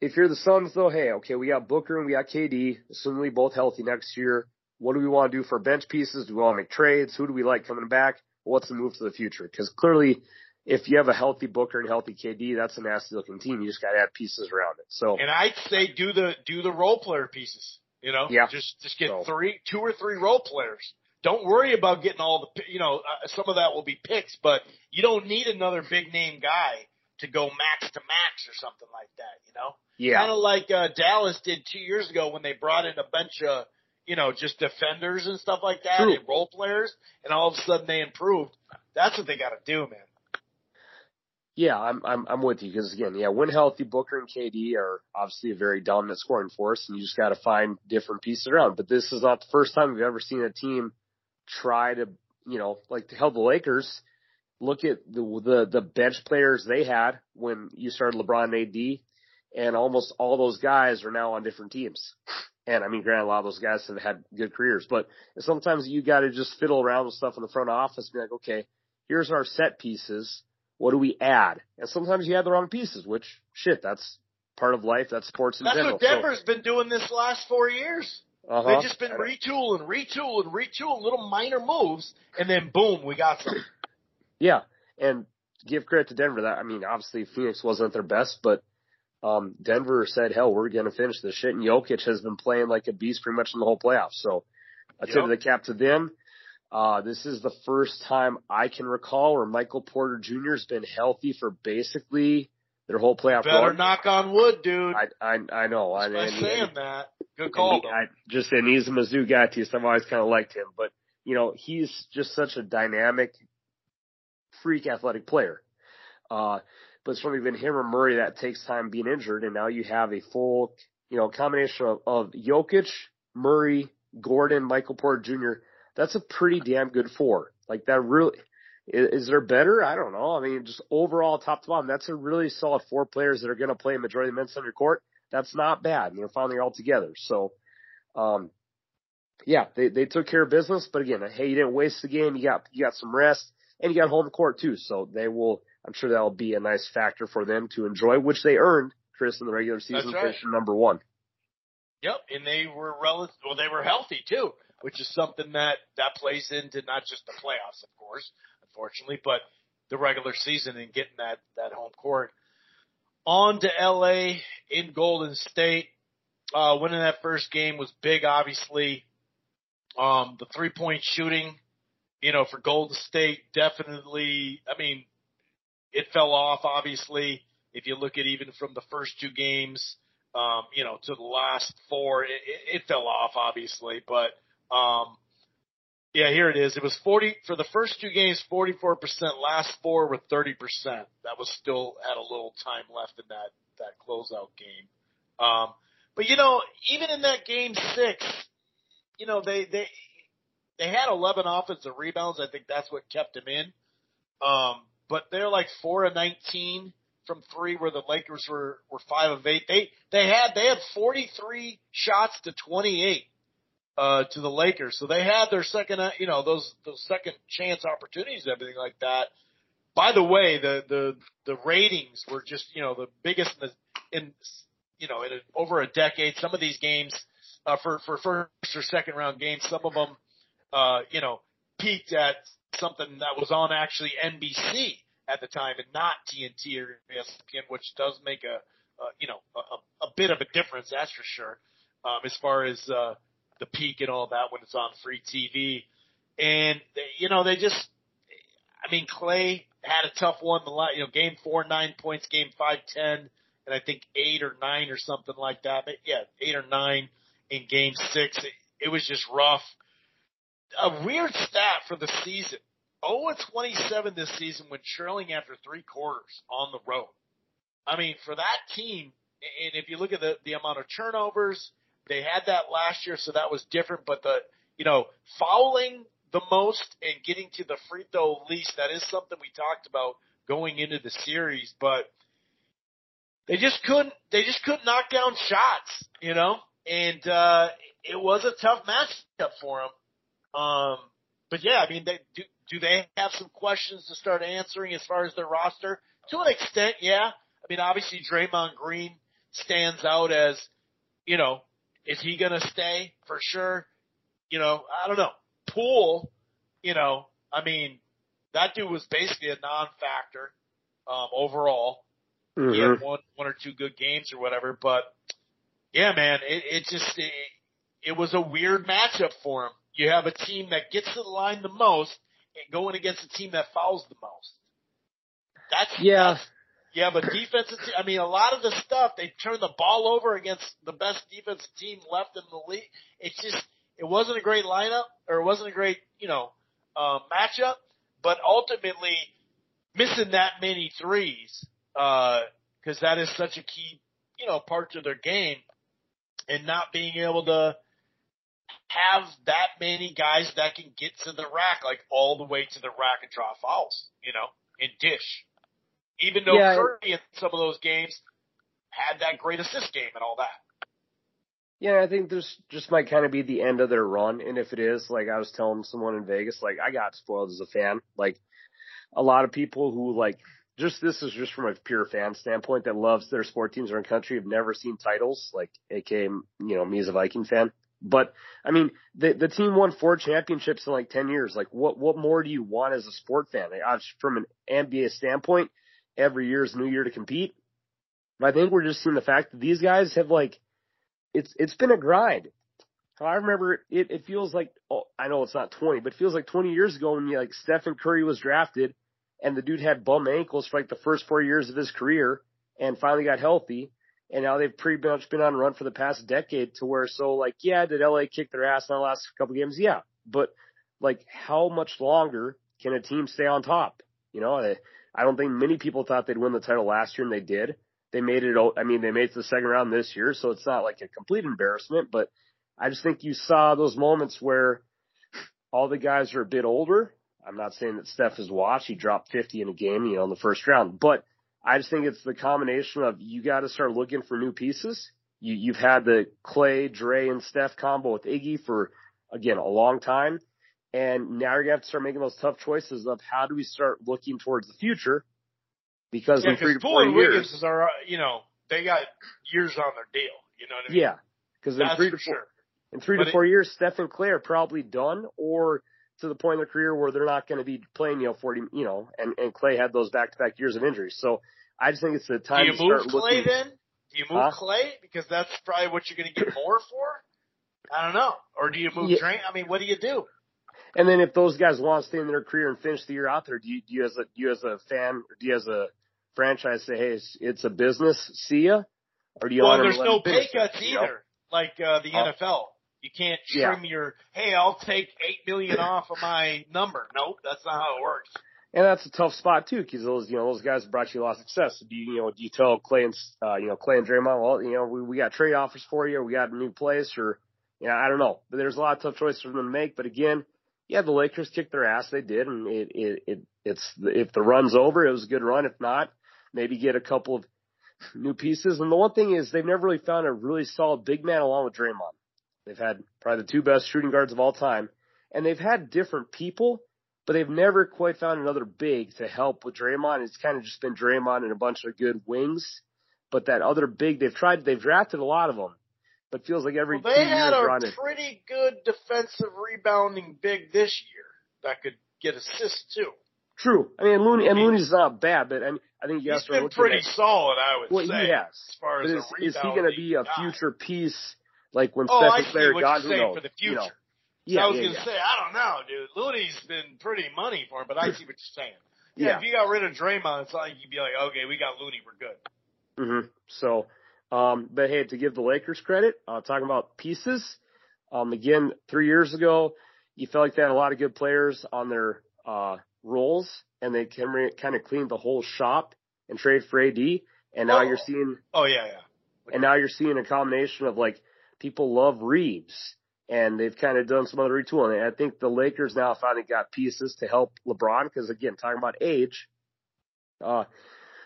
if you're the Suns though, hey, okay, we got Booker and we got KD, assuming we both healthy next year. What do we want to do for bench pieces? Do we want to make trades? Who do we like coming back? What's the move to the future? Because clearly, if you have a healthy Booker and healthy KD, that's a nasty looking team. You just got to add pieces around it. So, And I'd say do the do the role player pieces. You know, Yeah. just just get So- three, two or three role players. Don't worry about getting all the, you know, uh, some of that will be picks, but you don't need another big name guy to go max to max or something like that. You know, yeah. kind of like uh, Dallas did two years ago when they brought in a bunch of, you know, just defenders and stuff like that, True. and role players, and all of a sudden they improved. That's what they got to do, man. Yeah, I'm I'm I'm with you because again, yeah, when healthy, Booker and KD are obviously a very dominant scoring force, and you just got to find different pieces around. But this is not the first time we've ever seen a team try to, you know, like to help the Lakers. Look at the the the bench players they had when you started LeBron and AD, and almost all those guys are now on different teams. And I mean, granted, a lot of those guys have had good careers, but sometimes you got to just fiddle around with stuff in the front office. And be like, okay, here's our set pieces. What do we add? And sometimes you add the wrong pieces, which shit, that's part of life. That's sports in That's general. what Denver's been doing this last four years. Uh-huh. They've just been retooling, retooling, retooling little minor moves, and then boom, we got some. Yeah, and give credit to Denver. That I mean, obviously Phoenix wasn't their best, but um, Denver said, "Hell, we're going to finish this shit." And Jokic has been playing like a beast pretty much in the whole playoffs. So, I tip Yep. the cap to them. Uh, this is the first time I can recall where Michael Porter Jr. has been healthy for basically their whole playoff Better run. knock on wood, dude. I I I know. I, Just by and- saying that. Good call. he- I just and he's a Mizzou guy too, so I've always kind of liked him. But you know, he's just such a dynamic, freak athletic player. Uh, but it's only been him or Murray that takes time being injured, and now you have a full, you know, combination of, of Jokic, Murray, Gordon, Michael Porter Jr. That's a pretty damn good four. Like that really, is, is there better? I don't know. I mean, just overall top to bottom, that's a really solid four players that are going to play a majority of the minutes on your court. That's not bad. And they're finally all together. So, um, yeah, they, they took care of business, but again, hey, you didn't waste the game. You got, you got some rest and you got home court too. So they will, I'm sure that'll be a nice factor for them to enjoy, which they earned, Chris, in the regular season, right. finishing number one. Yep, and they were relative. Well, they were healthy too, which is something that that plays into not just the playoffs, of course, unfortunately, but the regular season and getting that that home court. On to LA in Golden State. Uh, winning that first game was big, obviously. Um, the three point shooting, you know, for Golden State definitely, I mean, it fell off, obviously. If you look at even from the first two games, um, you know, to the last four, it, it, it fell off, obviously. But, um, yeah, here it is. It was 40 for the first two games, 44%. Last four were 30%. That was still had a little time left in that, that closeout game. Um, but you know, even in that game six, you know, they, they, they had 11 offensive rebounds. I think that's what kept them in. Um, but they're like four of 19 from three where the Lakers were, were five of eight. They, they had, they had 43 shots to 28, uh, to the Lakers. So they had their second, uh, you know, those, those second chance opportunities and everything like that. By the way, the, the, the ratings were just, you know, the biggest in, the, in you know, in a, over a decade. Some of these games, uh, for, for first or second round games, some of them, uh, you know, peaked at something that was on actually NBC at the time and not TNT or ESPN, which does make a, uh, you know, a, a bit of a difference, that's for sure, um, as far as, uh, the peak and all that when it's on free TV. And, they, you know, they just, I mean, Klay had a tough one, the you know, game four, nine points, game five, ten, and I think eight or nine or something like that. But yeah, eight or nine in game six. It, it was just rough. A weird stat for the season. 0 27 this season when trailing after three quarters on the road. I mean, for that team, and if you look at the, the amount of turnovers, they had that last year, so that was different, but the, you know, fouling the most and getting to the free throw least, that is something we talked about going into the series, but they just couldn't, they just couldn't knock down shots, you know, and, uh, it was a tough matchup for them. Um, but yeah, I mean, they do, do they have some questions to start answering as far as their roster? To an extent, yeah. I mean, obviously Draymond Green stands out as, you know, is he going to stay for sure? You know, I don't know. Poole, you know, I mean, that dude was basically a non-factor um, overall. Mm-hmm. He had mm-hmm. one, one or two good games or whatever, but yeah, man, it, it just it, it was a weird matchup for him. You have a team that gets to the line the most, and going against a team that fouls the most. That's yeah. That's, yeah, but defensive. I mean, a lot of the stuff they turn the ball over against the best defensive team left in the league. It's just it wasn't a great lineup or it wasn't a great you know uh, matchup, but ultimately missing that many threes because uh, that is such a key you know part of their game, and not being able to have that many guys that can get to the rack, like all the way to the rack and draw fouls, you know, and dish. Even though yeah, Curry in some of those games had that great assist game and all that. Yeah, I think this just might kind of be the end of their run. And if it is, like I was telling someone in Vegas, like I got spoiled as a fan. Like a lot of people who like just this is just from a pure fan standpoint that loves their sport teams in country have never seen titles, like aka you know me as a Viking fan. But I mean, the the team won four championships in like ten years. Like, what what more do you want as a sport fan? Like, from an NBA standpoint, every year is new year to compete. But I think we're just seeing the fact that these guys have like, it's it's been a grind. I remember it. It feels like oh, I know it's not twenty, but it feels like twenty years ago when you, like Stephen Curry was drafted, and the dude had bum ankles for like the first four years of his career, and finally got healthy and now they've pretty much been on a run for the past decade to where so like yeah did LA kick their ass in the last couple games yeah but like how much longer can a team stay on top you know I don't think many people thought they'd win the title last year, and they did. They made it. I mean, they made it to the second round this year, so it's not like a complete embarrassment. But I just think you saw those moments where all the guys are a bit older. I'm not saying that Steph is washed. He dropped 50 in a game, you know, in the first round, but I just think it's the combination of you got to start looking for new pieces. You, you've had the Klay, Dray, and Steph combo with Iggy for again a long time, and now you're gonna have to start making those tough choices of how do we start looking towards the future because Yeah, in three to four Poole and years, Wiggins are, uh, you know, they got years on their deal. You know what I mean? yeah, because in three to four, sure. in three to four years, Steph and Klay are probably done or to the point in their career where they're not going to be playing, you know, 40, you know, and, and Klay had those back to back years of injuries. So I just think it's the time. Do you to move start Klay looking. then? Do you move Huh? Klay because that's probably what you're going to get more for? I don't know. Or do you move Yeah. Drain? I mean, what do you do? And then if those guys want to stay in their career and finish the year out there, do you, do you as a, do you as a fan, or do you as a franchise say, hey, it's, it's a business, see ya? Or do you Well, there's no pay cuts you know? either, like uh, the Uh, NFL. You can't Yeah. trim your. Hey, I'll take eight million off of my number. Nope, that's not how it works. And that's a tough spot too, because those, you know, those guys brought you a lot of success. Do you, you know, do you tell Klay and, uh, you know, Klay and Draymond, well, you know, we, we got trade offers for you, we got a new place, or, you know, I don't know. But there's a lot of tough choices for them to make. But again, yeah, the Lakers kicked their ass. They did, and it, it, it it's if the run's over, it was a good run. If not, maybe get a couple of new pieces. And the one thing is, they've never really found a really solid big man along with Draymond. They've had probably the two best shooting guards of all time, and they've had different people but they've never quite found another big to help with Draymond. It's kind of just been Draymond and a bunch of good wings. But that other big, they've tried, they've drafted a lot of them, but feels like every Well, they had a running. pretty good defensive rebounding big this year that could get assists too. True. I mean, Looney, and Looney's not bad, but I, mean, I think you have He's been pretty solid, I would what say. has. As far as is, is he going to be a future piece like when Oh, I Stephen see Klay what God, you're saying for the You future. know. So Yeah, I was yeah, gonna yeah. say, I don't know, dude. Looney's been pretty money for him, but I see what you're saying. Yeah, Yeah. if you got rid of Draymond, it's not like you'd be like, okay, we got Looney, we're good. hmm So, um, but hey, to give the Lakers credit, uh, talking about pieces, um, again, three years ago, you felt like they had a lot of good players on their, uh, roles and they can re- kind of cleaned the whole shop and trade for AD. And now Oh. you're seeing, Oh yeah, yeah. and now you're seeing a combination of like people love Reaves and they've kind of done some other retooling. And I think the Lakers now finally got pieces to help LeBron because again, talking about age, uh,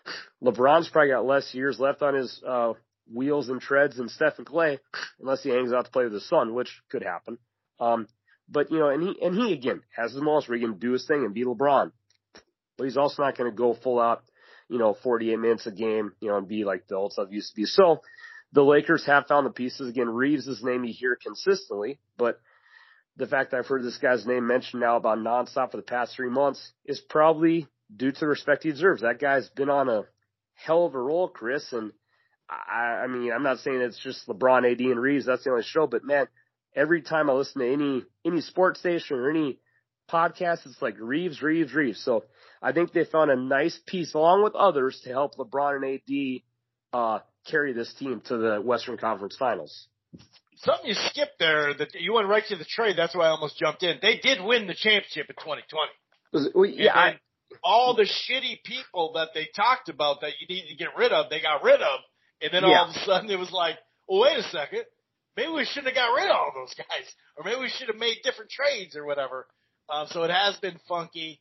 [sighs] LeBron's probably got less years left on his, uh, wheels and treads than Stephen Klay, [sniffs] unless he hangs out to play with his son, which could happen. Um, but you know, and he, and he again has his moments where he can do his thing and beat LeBron, but he's also not going to go full out, you know, 48 minutes a game, you know, and be like the old stuff used to be. So the Lakers have found the pieces. Again, Reaves is name you hear consistently, but the fact that I've heard this guy's name mentioned now about nonstop for the past three months is probably due to the respect he deserves. That guy's been on a hell of a roll, Chris, and I, I mean, I'm not saying it's just LeBron, AD, and Reaves. That's the only show, but man, every time I listen to any any sports station or any podcast, it's like Reaves, Reaves, Reaves. So I think they found a nice piece along with others to help LeBron and AD uh, carry this team to the Western Conference Finals. Something you skipped there that you went right to the trade. That's why I almost jumped in. They did win the championship in 2020. Was it- well, yeah, I, all the shitty people that they talked about that you need to get rid of, they got rid of. And then Yeah. all of a sudden it was like, well, wait a second. Maybe we shouldn't have got rid of all those [laughs] guys. Or maybe we should have made different trades or whatever. Um, so it has been funky.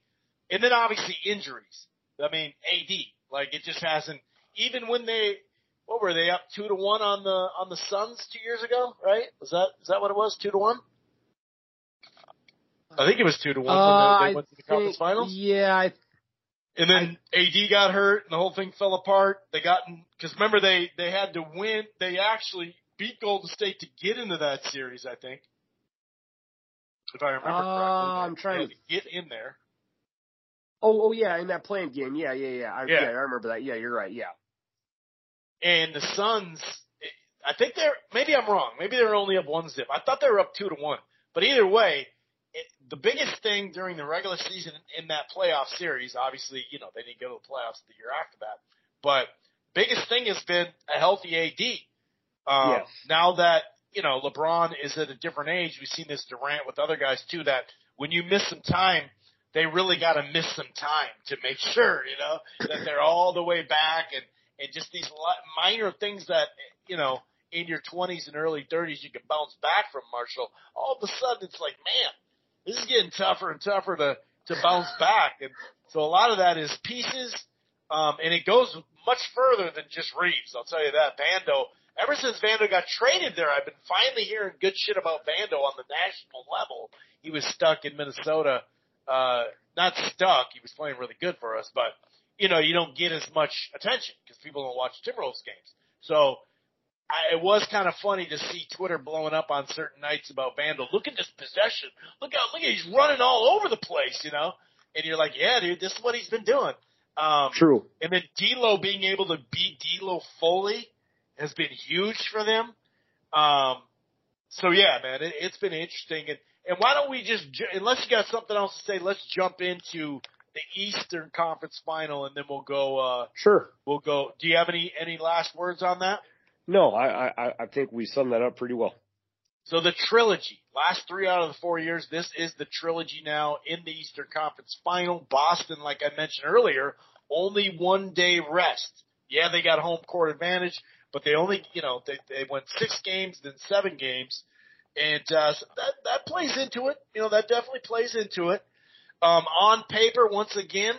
And then obviously injuries. I mean, AD. Like it just hasn't, even when they, what were they up two to one on the, on the Suns two years ago, right? Was that, is that what it was? Two to one? I think it was two to one Uh, when they, they went to the conference finals. Yeah, I, And then AD got hurt, and the whole thing fell apart. They got because remember they they had to win. They actually beat Golden State to get into that series. I think, if I remember Uh, correctly, I'm trying to- get in there. oh, oh yeah, in that play-in game. Yeah, yeah, yeah. I, Yeah. yeah, I remember that. Yeah, you're right. Yeah. And the Suns, I think they're maybe I'm wrong. Maybe they're only up one zip. I thought they were up two to one. But either way, it, the biggest thing during the regular season in that playoff series, obviously, you know, they didn't go to the playoffs the year after that. But biggest thing has been a healthy AD. Um, Yes. Now that you know LeBron is at a different age, we've seen this Durant with other guys too. That when you miss some time, they really got to miss some time to make [laughs] sure, you know, that they're all the way back and, and just these minor things that, you know, in your 20s and early 30s you can bounce back from Marshall. All of a sudden it's like, man, this is getting tougher and tougher to, to bounce back. And so a lot of that is pieces, um, and it goes much further than just Reaves. I'll tell you that. Vando, ever since Vando got traded there, I've been finally hearing good shit about Vando on the national level. He was stuck in Minnesota uh, not stuck. He was playing really good for us, but you know, you don't get as much attention because people don't watch Timberwolves games. So I, it was kind of funny to see Twitter blowing up on certain nights about Vando. Look at this possession. Look out! Look at he's running all over the place. You know, and you're like, yeah, dude, this is what he's been doing. Um, True. And then D'Lo being able to beat D'Lo Foley has been huge for them. Um, so yeah, man, it, it's been interesting. And and why don't we just, unless you got something else to say, let's jump into the Eastern Conference Final, and then we'll go. Uh, sure. We'll go. Do you have any any last words on that? No, I I, I think we summed that up pretty well. So the trilogy, last three out of the four years, this is the trilogy now in the Eastern Conference Final. Boston, like I mentioned earlier, only one day rest. Yeah, they got home court advantage, but they only, you know, they, they went six games, then seven games. And uh, so that that plays into it. You know, that definitely plays into it. Um, on paper, once again,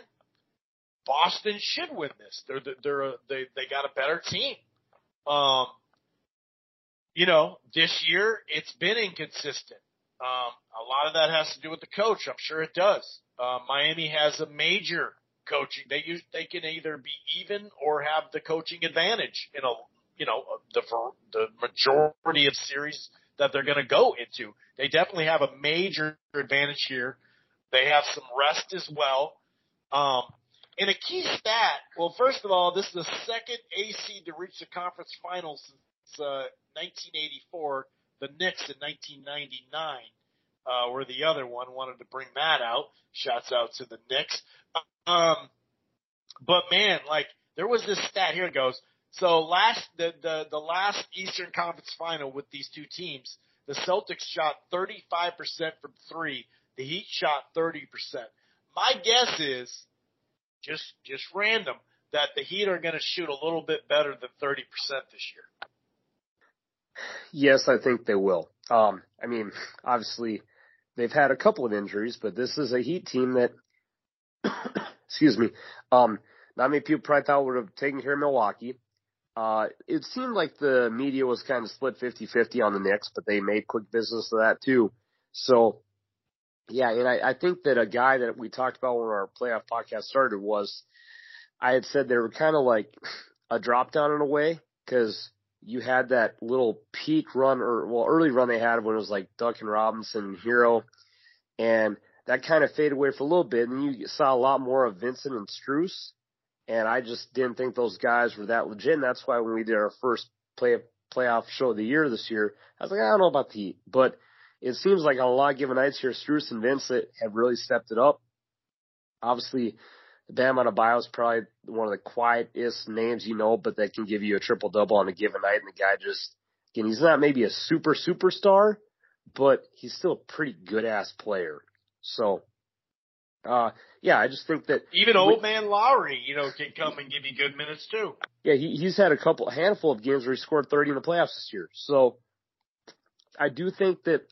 Boston should win this. They're they're a, they they got a better team. Um, you know, this year it's been inconsistent. Um, a lot of that has to do with the coach. I'm sure it does. Uh, Miami has a major coaching. They use they can either be even or have the coaching advantage in a you know the the majority of series that they're going to go into. They definitely have a major advantage here. They have some rest as well. Um, and a key stat, well, first of all, this is the second eight seed to reach the conference finals since uh, 1984. The Knicks in 1999 uh, were the other one. Wanted to bring that out. Shouts out to the Knicks. Um, but man, like there was this stat. Here it goes. So last the, the the last Eastern Conference Final with these two teams, the Celtics shot 35% from three. The Heat shot 30%. My guess is just just random that the Heat are going to shoot a little bit better than 30% this year. Yes, I think they will. Um, I mean, obviously they've had a couple of injuries, but this is a Heat team that, [coughs] excuse me, um, not many people probably thought would have taken care of Milwaukee. Uh, it seemed like the media was kind of split 50-50 on the Knicks, but they made quick business of that too. So, yeah, and I, I think that a guy that we talked about when our playoff podcast started was, I had said they were kind of like a drop down in a way because you had that little peak run or well early run they had when it was like Duncan Robinson, Herro, and that kind of faded away for a little bit, and you saw a lot more of Vincent and Strus and I just didn't think those guys were that legit. And that's why when we did our first play playoff show of the year this year, I was like, I don't know about the Heat, but it seems like on a lot of given nights here, Strus and Vincent have really stepped it up. Obviously, the Bam Adebayo is probably one of the quietest names you know, but that can give you a triple double on a given night. And the guy just, again, he's not maybe a super superstar, but he's still a pretty good ass player. So uh, yeah, I just think that even old man Lowry, you know, can come and give you good minutes too. Yeah, he, he's had a couple, a handful of games where he scored 30 in the playoffs this year. So I do think that,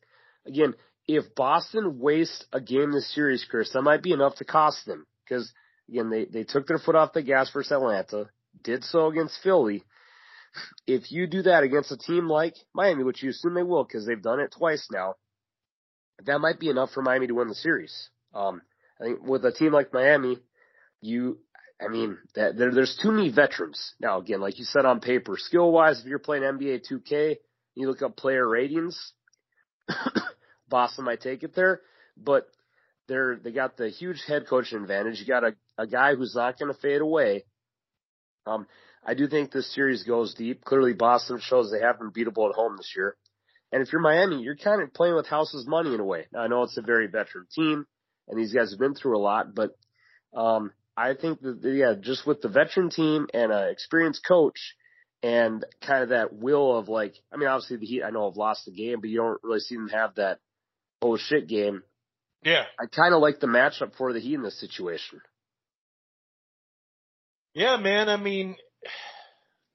again, if Boston wastes a game this series, Chris, that might be enough to cost them because again, they, they took their foot off the gas versus Atlanta, did so against Philly. If you do that against a team like Miami, which you assume they will because they've done it twice now, that might be enough for Miami to win the series. Um, I think with a team like Miami, you, I mean, that there, there's too many veterans. Now, again, like you said on paper, skill wise, if you're playing NBA 2K, you look up player ratings, [coughs] Boston might take it there, but they're, they got the huge head coaching advantage. You got a, a guy who's not going to fade away. Um, I do think this series goes deep. Clearly, Boston shows they have been beatable at home this year. And if you're Miami, you're kind of playing with house's money in a way. Now, I know it's a very veteran team and these guys have been through a lot. But um, I think that yeah, just with the veteran team and an experienced coach and kind of that will of like, I mean, obviously the Heat I know have lost the game, but you don't really see them have that oh shit game. Yeah. I kind of like the matchup for the Heat in this situation. Yeah, man. I mean,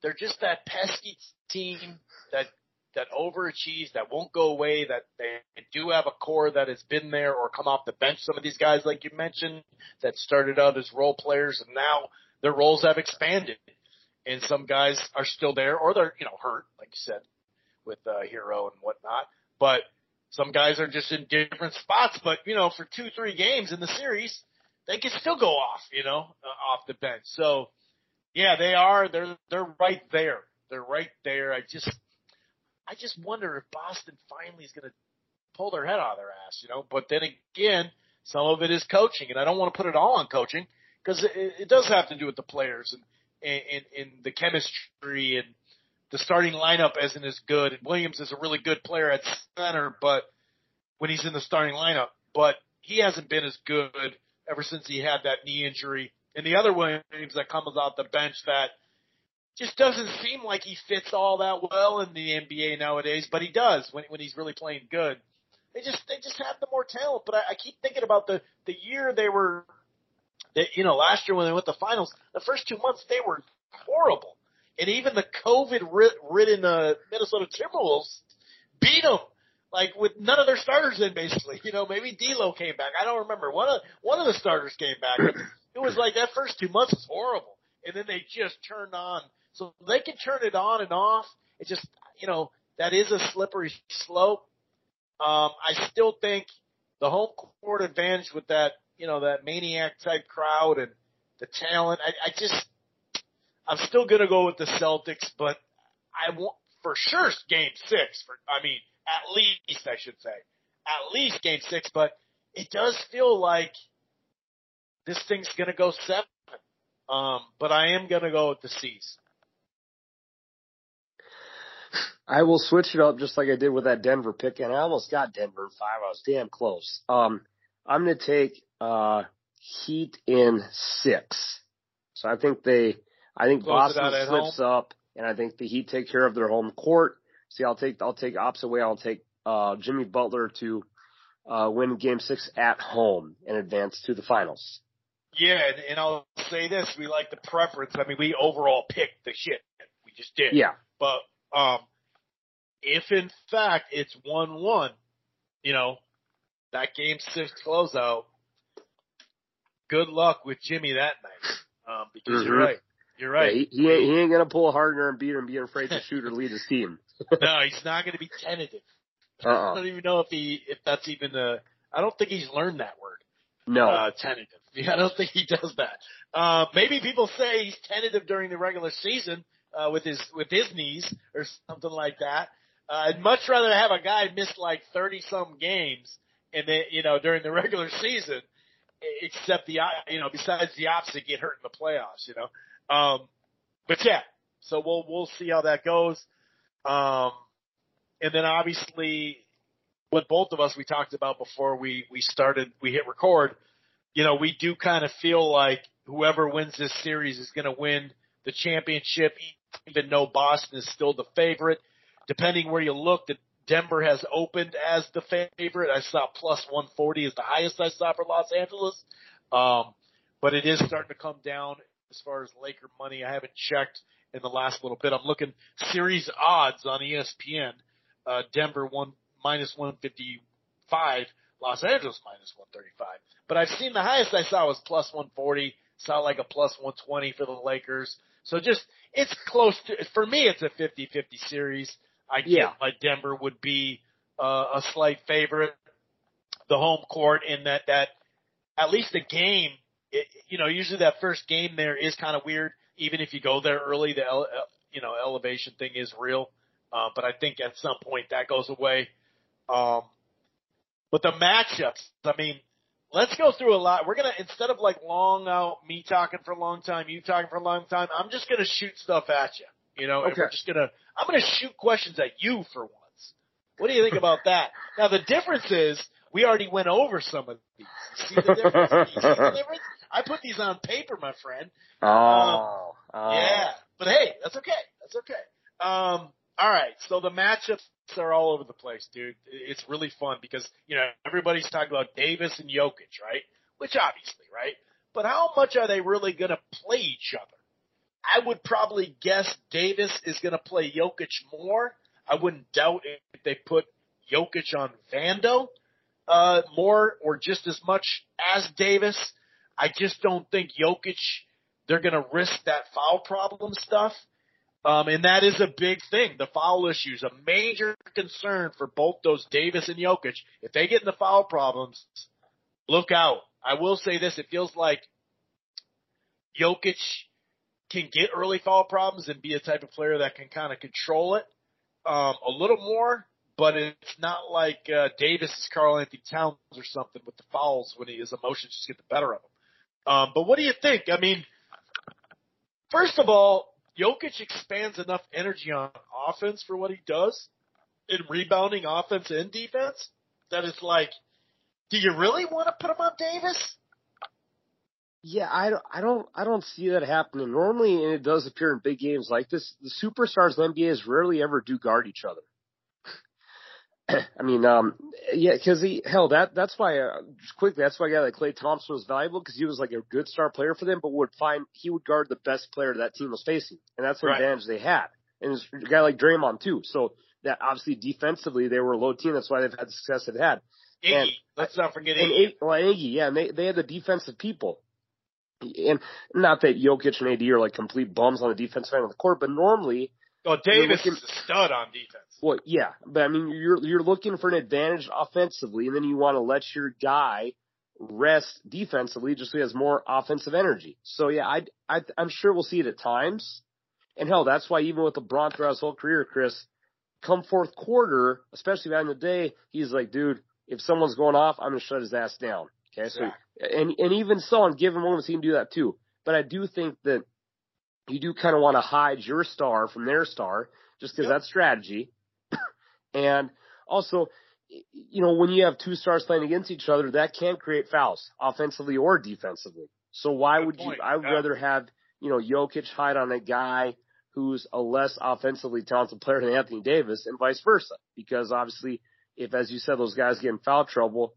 they're just that pesky team that that overachieves, that won't go away, that they do have a core that has been there or come off the bench. Some of these guys, like you mentioned, that started out as role players and now their roles have expanded. And some guys are still there or they're, you know, hurt, like you said, with uh, Herro and whatnot. But some guys are just in different spots. But, you know, for two, three games in the series, they can still go off, you know, uh, off the bench. So, yeah, they are. They're they're right there. They're right there. I just I just wonder if Boston finally is going to pull their head out of their ass, you know. But then again, some of it is coaching, and I don't want to put it all on coaching because it, it does have to do with the players and and, and the chemistry and the starting lineup isn't as good. And Williams is a really good player at center, but when he's in the starting lineup, but he hasn't been as good ever since he had that knee injury. And the other Williams that comes off the bench that just doesn't seem like he fits all that well in the NBA nowadays, but he does when when he's really playing good. They just they just have the more talent. But I, I keep thinking about the the year they were, they, you know, last year when they went to finals, the first two months they were horrible, and even the COVID ridden uh, Minnesota Timberwolves beat them like with none of their starters in basically. You know, maybe D'Lo came back. I don't remember. One of one of the starters came back. It was like that first two months was horrible, and then they just turned on so they can turn it on and off. It's just, you know, that is a slippery slope. Um, I still think the home court advantage with that, you know, that maniac type crowd and the talent. I, I just, I'm still to go with the Celtics, but I want for sure game six. For I mean, at least I should say, at least game six. But it does feel like this thing's to go seven. Um, but I am to go with the C's. I will switch it up just like I did with that Denver pick, and I almost got Denver five. I was damn close. Um, I'm going to take uh, Heat in six. So I think they, I think Close Boston slips home. up, and I think the Heat take care of their home court. See, I'll take I'll take opposite away. I'll take uh, Jimmy Butler to uh, win Game Six at home and advance to the finals. Yeah, and, and I'll say this: we like the preference. I mean, we overall picked the shit. We just did. Yeah. But um, if in fact it's one one, you know, that game six closeout, good luck with Jimmy that night. Um, because mm-hmm. you're right. You're right. Yeah, he, he, ain't, he ain't gonna pull a Hardener and beat him, be afraid to shoot or lead his team. [laughs] no, [laughs] he's not gonna be tentative. Uh-uh. I don't even know if he if that's even a. I don't think he's learned that word. No, uh, tentative. [laughs] Yeah, I don't think he does that. Uh, maybe people say he's tentative during the regular season uh, with his with his knees or something like that. Uh, I'd much rather have a guy miss like 30 some games and then, you know, during the regular season, except the, you know, besides the opposite get hurt in the playoffs, you know. Um, but yeah, so we'll, we'll see how that goes. Um, and then obviously what both of us we talked about before we, we started, we hit record, you know, we do kind of feel like whoever wins this series is going to win the championship, even though Boston is still the favorite depending where you look, that Denver has opened as the favorite. I saw plus 140 is the highest I saw for Los Angeles. Um, but it is starting to come down as far as Laker money. I haven't checked in the last little bit. I'm looking series odds on ESPN. Uh, Denver one minus 155, Los Angeles minus 135. But I've seen the highest I saw was plus 140. Saw like a plus 120 for the Lakers. So just, it's close to, for me, it's a 50-50 series. I get yeah. like Denver would be uh, a slight favorite. The home court in that that at least the game, it, you know, usually that first game there is kind of weird. Even if you go there early, the ele- you know elevation thing is real. Uh, but I think at some point that goes away. Um, but the matchups, I mean, let's go through a lot. We're gonna instead of like long out me talking for a long time, you talking for a long time. I'm just gonna shoot stuff at you. You know, okay. we're just gonna, I'm gonna shoot questions at you for once. What do you think about that? Now the difference is we already went over some of these. See the difference? See the [laughs] difference? I put these on paper, my friend. Oh, um, oh. yeah. But hey, that's okay. That's okay. Um, all right. So the matchups are all over the place, dude. It's really fun because, you know, everybody's talking about Davis and Jokic, right? Which obviously, right? But how much are they really going to play each other? I would probably guess Davis is going to play Jokic more. I wouldn't doubt if they put Jokic on Vando uh, more or just as much as Davis. I just don't think Jokic, they're going to risk that foul problem stuff. Um, and that is a big thing. The foul issue is a major concern for both those Davis and Jokic. If they get in the foul problems, look out. I will say this, it feels like Jokic can get early foul problems and be a type of player that can kind of control it um, a little more, but it's not like uh, Davis is Karl-Anthony Towns or something with the fouls when he, his emotions just get the better of him. Um, but what do you think? I mean, first of all, Jokic expands enough energy on offense for what he does in rebounding offense and defense that it's like, do you really want to put him on Davis? Yeah, I don't, I don't, I don't see that happening. Normally, and it does appear in big games like this, the superstars in the NBA is rarely ever do guard each other. [clears throat] I mean, um, yeah, because he hell that that's why uh, just quickly that's why a guy like Klay Thompson was valuable because he was like a good star player for them, but would find he would guard the best player that team was facing, and that's the right. advantage they had. And it's a guy like Draymond too. So that obviously defensively they were a low team. That's why they've had the success they've had. Iggy, and, let's not forget and well, Iggy, yeah, and they they had the defensive people. And not that Jokic and AD are like complete bums on the defensive end of the court, but normally. Oh, Davis looking, is a stud on defense. Well, yeah, but I mean, you're you're looking for an advantage offensively, and then you want to let your guy rest defensively just so he has more offensive energy. So yeah, I, I I'm sure we'll see it at times. And hell, that's why even with LeBron throughout his whole career, Chris, come fourth quarter, especially back in the day, he's like, dude, if someone's going off, I'm gonna shut his ass down. Okay, so yeah. and and even so, on given moments, he can do that too. But I do think that you do kind of want to hide your star from their star, just because yep. that's strategy. [coughs] And also, you know, when you have two stars playing against each other, that can create fouls, offensively or defensively. So why Good would point. you? I would yeah. rather have you know Jokic hide on a guy who's a less offensively talented player than Anthony Davis, and vice versa. Because obviously, if as you said, those guys get in foul trouble,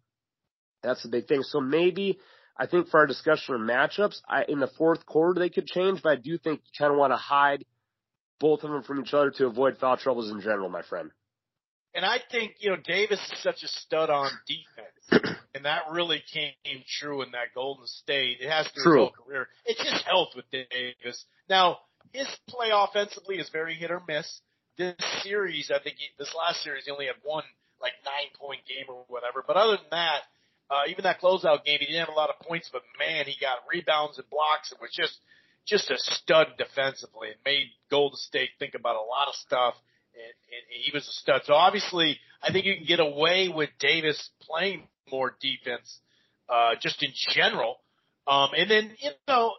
that's the big thing. So maybe I think for our discussion of matchups, I, in the fourth quarter they could change, but I do think you kind of want to hide both of them from each other to avoid foul troubles in general, my friend. And I think, you know, Davis is such a stud on defense. [clears throat] and that really came true in that Golden State. It has to True. his whole career. It's just health with Davis. Now, his play offensively is very hit or miss. This series, I think he, this last series, he only had one like nine point game or whatever. But other than that, uh, even that closeout game, he didn't have a lot of points, but man, he got rebounds and blocks and was just, just a stud defensively and made Golden State think about a lot of stuff and, and he was a stud. So obviously, I think you can get away with Davis playing more defense, uh, just in general. Um, and then, you know,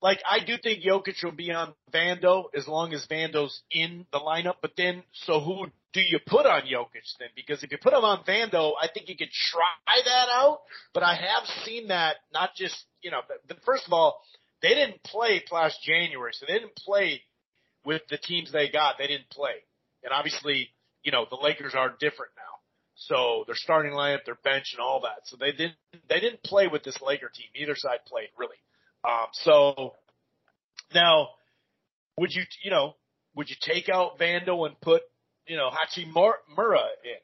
like I do think Jokic will be on Vando as long as Vando's in the lineup. But then, so who do you put on Jokic then? Because if you put him on Vando, I think you could try that out. But I have seen that not just you know. First of all, they didn't play last January, so they didn't play with the teams they got, they didn't play. And obviously, you know, the Lakers are different now. So their starting lineup, their bench, and all that. So they didn't they didn't play with this Laker team. Neither side played really. Um, so now, would you you know would you take out Vando and put you know Hachimura in?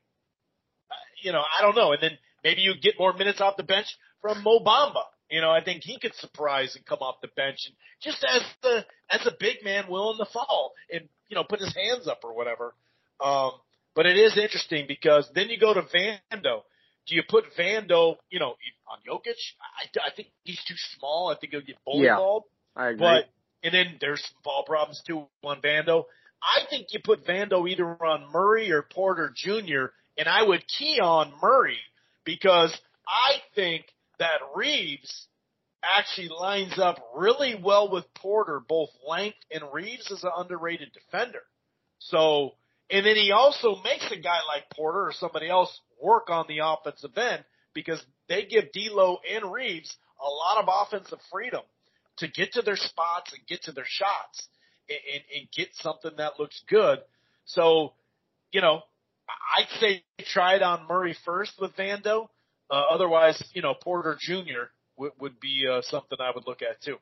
Uh, you know, I don't know. And then maybe you get more minutes off the bench from Mo Bamba. You know, I think he could surprise and come off the bench and just as the as a big man willing to fall and you know put his hands up or whatever. Um, but it is interesting because then you go to Vando. Do you put Vando, you know, on Jokic? I, I think he's too small. I think he'll get bully yeah, balled. I agree. But and then there's some ball problems too on Vando. I think you put Vando either on Murray or Porter Jr. and I would key on Murray because I think that Reaves actually lines up really well with Porter, both length and Reaves is an underrated defender. So, and then he also makes a guy like Porter or somebody else work on the offensive end because they give D'Lo and Reaves a lot of offensive freedom to get to their spots and get to their shots and, and, and get something that looks good. So you know, I'd say try it on Murray first with Vando. Uh, otherwise, you know, Porter Jr. would would be uh, something I would look at too.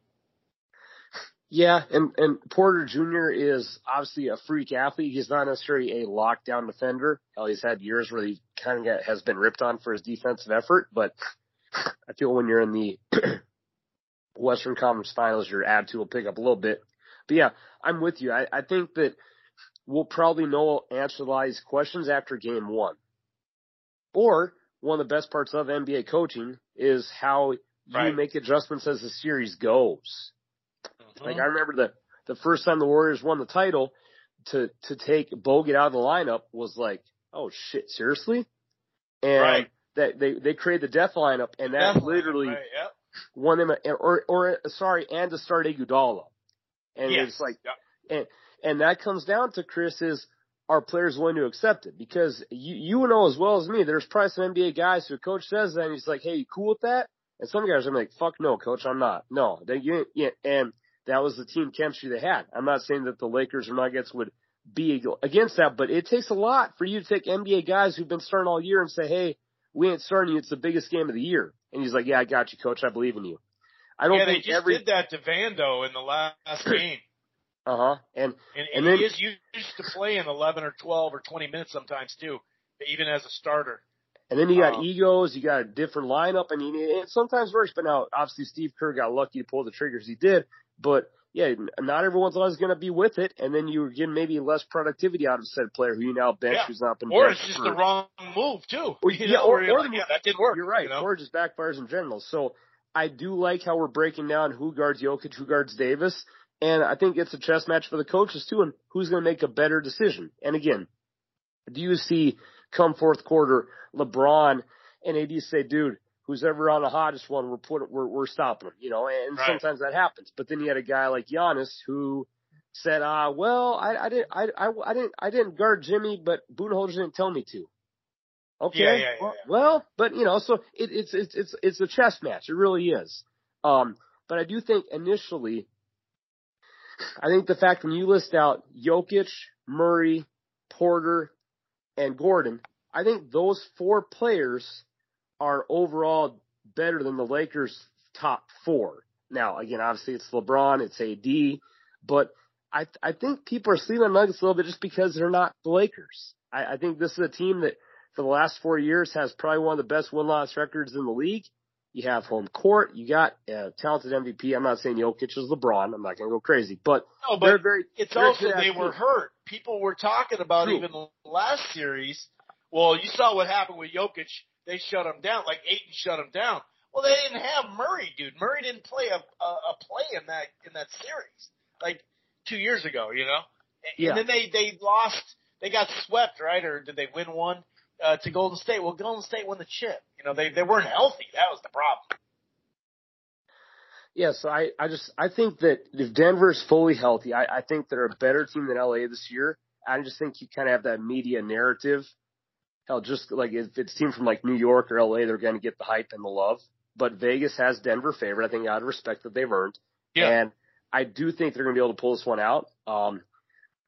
Yeah, and and Porter Jr. is obviously a freak athlete. He's not necessarily a lockdown defender. Hell, he's had years where he kind of has been ripped on for his defensive effort, but [clears throat] I feel when you're in the [clears throat] Western Conference Finals, your attitude will pick up a little bit. But yeah, I'm with you. I, I think that we'll probably know answer a lot of these questions after game one. Or one of the best parts of NBA coaching is how you Right. make adjustments as the series goes. Like I uh-huh. remember the the first time the Warriors won the title, to to take Bogut out of the lineup was like, oh shit, seriously? And Right. that they they created the death lineup, and that Definitely, literally right, yeah. won them, a, or or sorry, and to start Iguodala. And Yes. it's like, Yeah. and and that comes down to Chris is are players willing to accept it? Because you you know as well as me, there's probably some NBA guys who a coach says that and he's like, hey, you cool with that? And some guys are like, fuck no, coach, I'm not. No, they you yeah, and that was the team chemistry they had. I'm not saying that the Lakers or Nuggets would be against that, but it takes a lot for you to take NBA guys who've been starting all year and say, hey, we ain't starting you. It's the biggest game of the year. And he's like, yeah, I got you, coach. I believe in you. I don't yeah, they just every, did that to Vando in the last [clears throat] game. uh huh. And And, And and, then- he is used to playing 11 or 12 or 20 minutes sometimes too, even as a starter. And then you got Um, egos, you got a different lineup, and you, it sometimes works. But now, obviously, Steve Kerr got lucky to pull the triggers he did. But yeah, not everyone's always going to be with it, and then you're getting maybe less productivity out of said player who you now bench Yeah. who's not been Or it's just for- the wrong move too. Or- yeah, know, or- you're or like, yeah, that didn't work. You're right. You know? Or just backfires in general. So I do like how we're breaking down who guards Jokic, who guards Davis. And I think it's a chess match for the coaches too, and who's going to make a better decision. And again, do you see come fourth quarter LeBron and AD say, dude, who's ever on the hottest one, we're putting, we're, we're stopping him, you know, and Right. sometimes that happens. But then you had a guy like Giannis who said, ah, well, I, I didn't, I, I, I didn't, I didn't guard Jimmy, but Budenholzer didn't tell me to. Okay. Yeah, yeah, yeah. well, but you know, so it, it's, it's, it's, it's a chess match. It really is. Um, but I do think initially, I think the fact when you list out Jokic, Murray, Porter, and Gordon, I think those four players are overall better than the Lakers' top four. Now, again, obviously it's LeBron, it's AD, but I I think people are sleeping on Nuggets a little bit just because they're not the Lakers. I, I think this is a team that for the last four years has probably one of the best win loss records in the league. You have home court. You got a talented MVP. I'm not saying Jokic is LeBron. I'm not going to go crazy, but No, they're but very. it's they're also they were hurt. People were talking about True. even last series. Well, you saw what happened with Jokic. They shut him down. Like Ayton shut him down. Well, they didn't have Murray, dude. Murray didn't play a, a, a play in that in that series like two years ago. You know, and, Yeah. and then they they lost. They got swept, right? Or did they win one uh, to Golden State? Well, Golden State won the chip. You know, they they weren't healthy. That was the problem. Yeah, so I, I just I think that if Denver is fully healthy, I, I think they're a better team than LA this year. I just think you kind of have that media narrative. Hell, just like if it's team from like New York or LA, they're going to get the hype and the love. But Vegas has Denver favored. I think out of respect that they've earned. Yeah. And I do think they're going to be able to pull this one out. Um,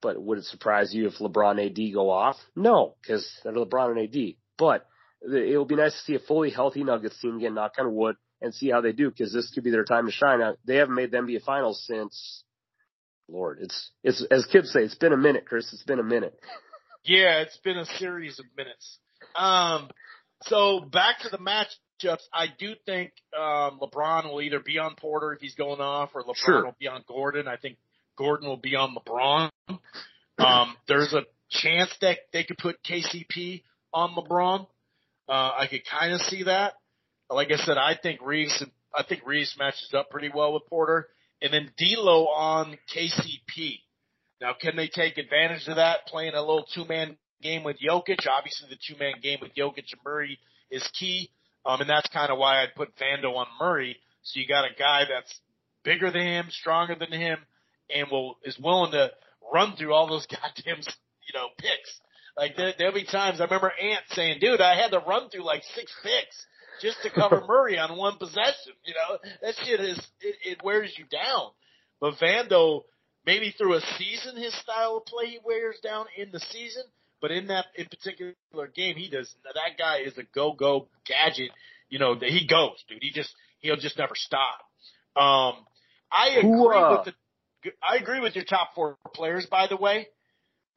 but would it surprise you if LeBron and AD go off? No, because they're LeBron and AD. But it'll be nice to see a fully healthy Nuggets team again, knock on wood, and see how they do because this could be their time to shine. Now, they haven't made them the NBA Finals since, Lord, it's it's as kids say, it's been a minute, Chris. It's been a minute. Yeah, it's been a series of minutes. Um, so back to the matchups. I do think um, LeBron will either be on Porter if he's going off, or LeBron Sure. will be on Gordon. I think Gordon will be on LeBron. Um, there's a chance that they could put KCP on LeBron. Uh, I could kind of see that. Like I said, I think Reaves. I think Reaves matches up pretty well with Porter, and then D'Lo on KCP. Now, can they take advantage of that, playing a little two-man game with Jokic? Obviously, the two-man game with Jokic and Murray is key, um, and that's kind of why I'd put Vando on Murray. So you got a guy that's bigger than him, stronger than him, and will is willing to run through all those [laughs] goddamn, you know, picks. Like there, there'll be times I remember Ant saying, "Dude, I had to run through like six picks just to cover [laughs] Murray on one possession." You know, that shit is it, it wears you down. But Vando, maybe through a season, his style of play he wears down in the season. but in that in particular game, he does. That guy is a go go gadget. You know, that he goes, dude. He just he'll just never stop. Um, I agree Who, uh, with the. I agree with your top four players, by the way.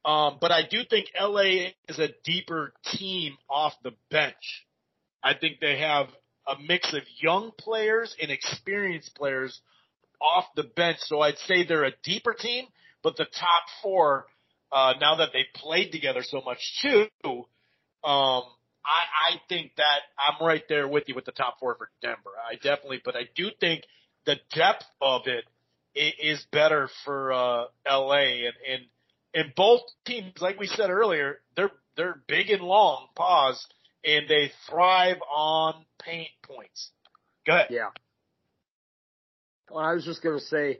Um, but I do think LA is a deeper team off the bench. I think they have a mix of young players and experienced players off the bench. So I'd say they're a deeper team, but the top four, uh, now that they've played together so much too, um, I, I think that I'm right there with you with the top four for Denver. I definitely, but I do think the depth of it is better for, uh, LA and, and, and both teams, like we said earlier, they're, they're big and long, pause, and they thrive on paint points. Go ahead. Yeah. Well, I was just gonna say,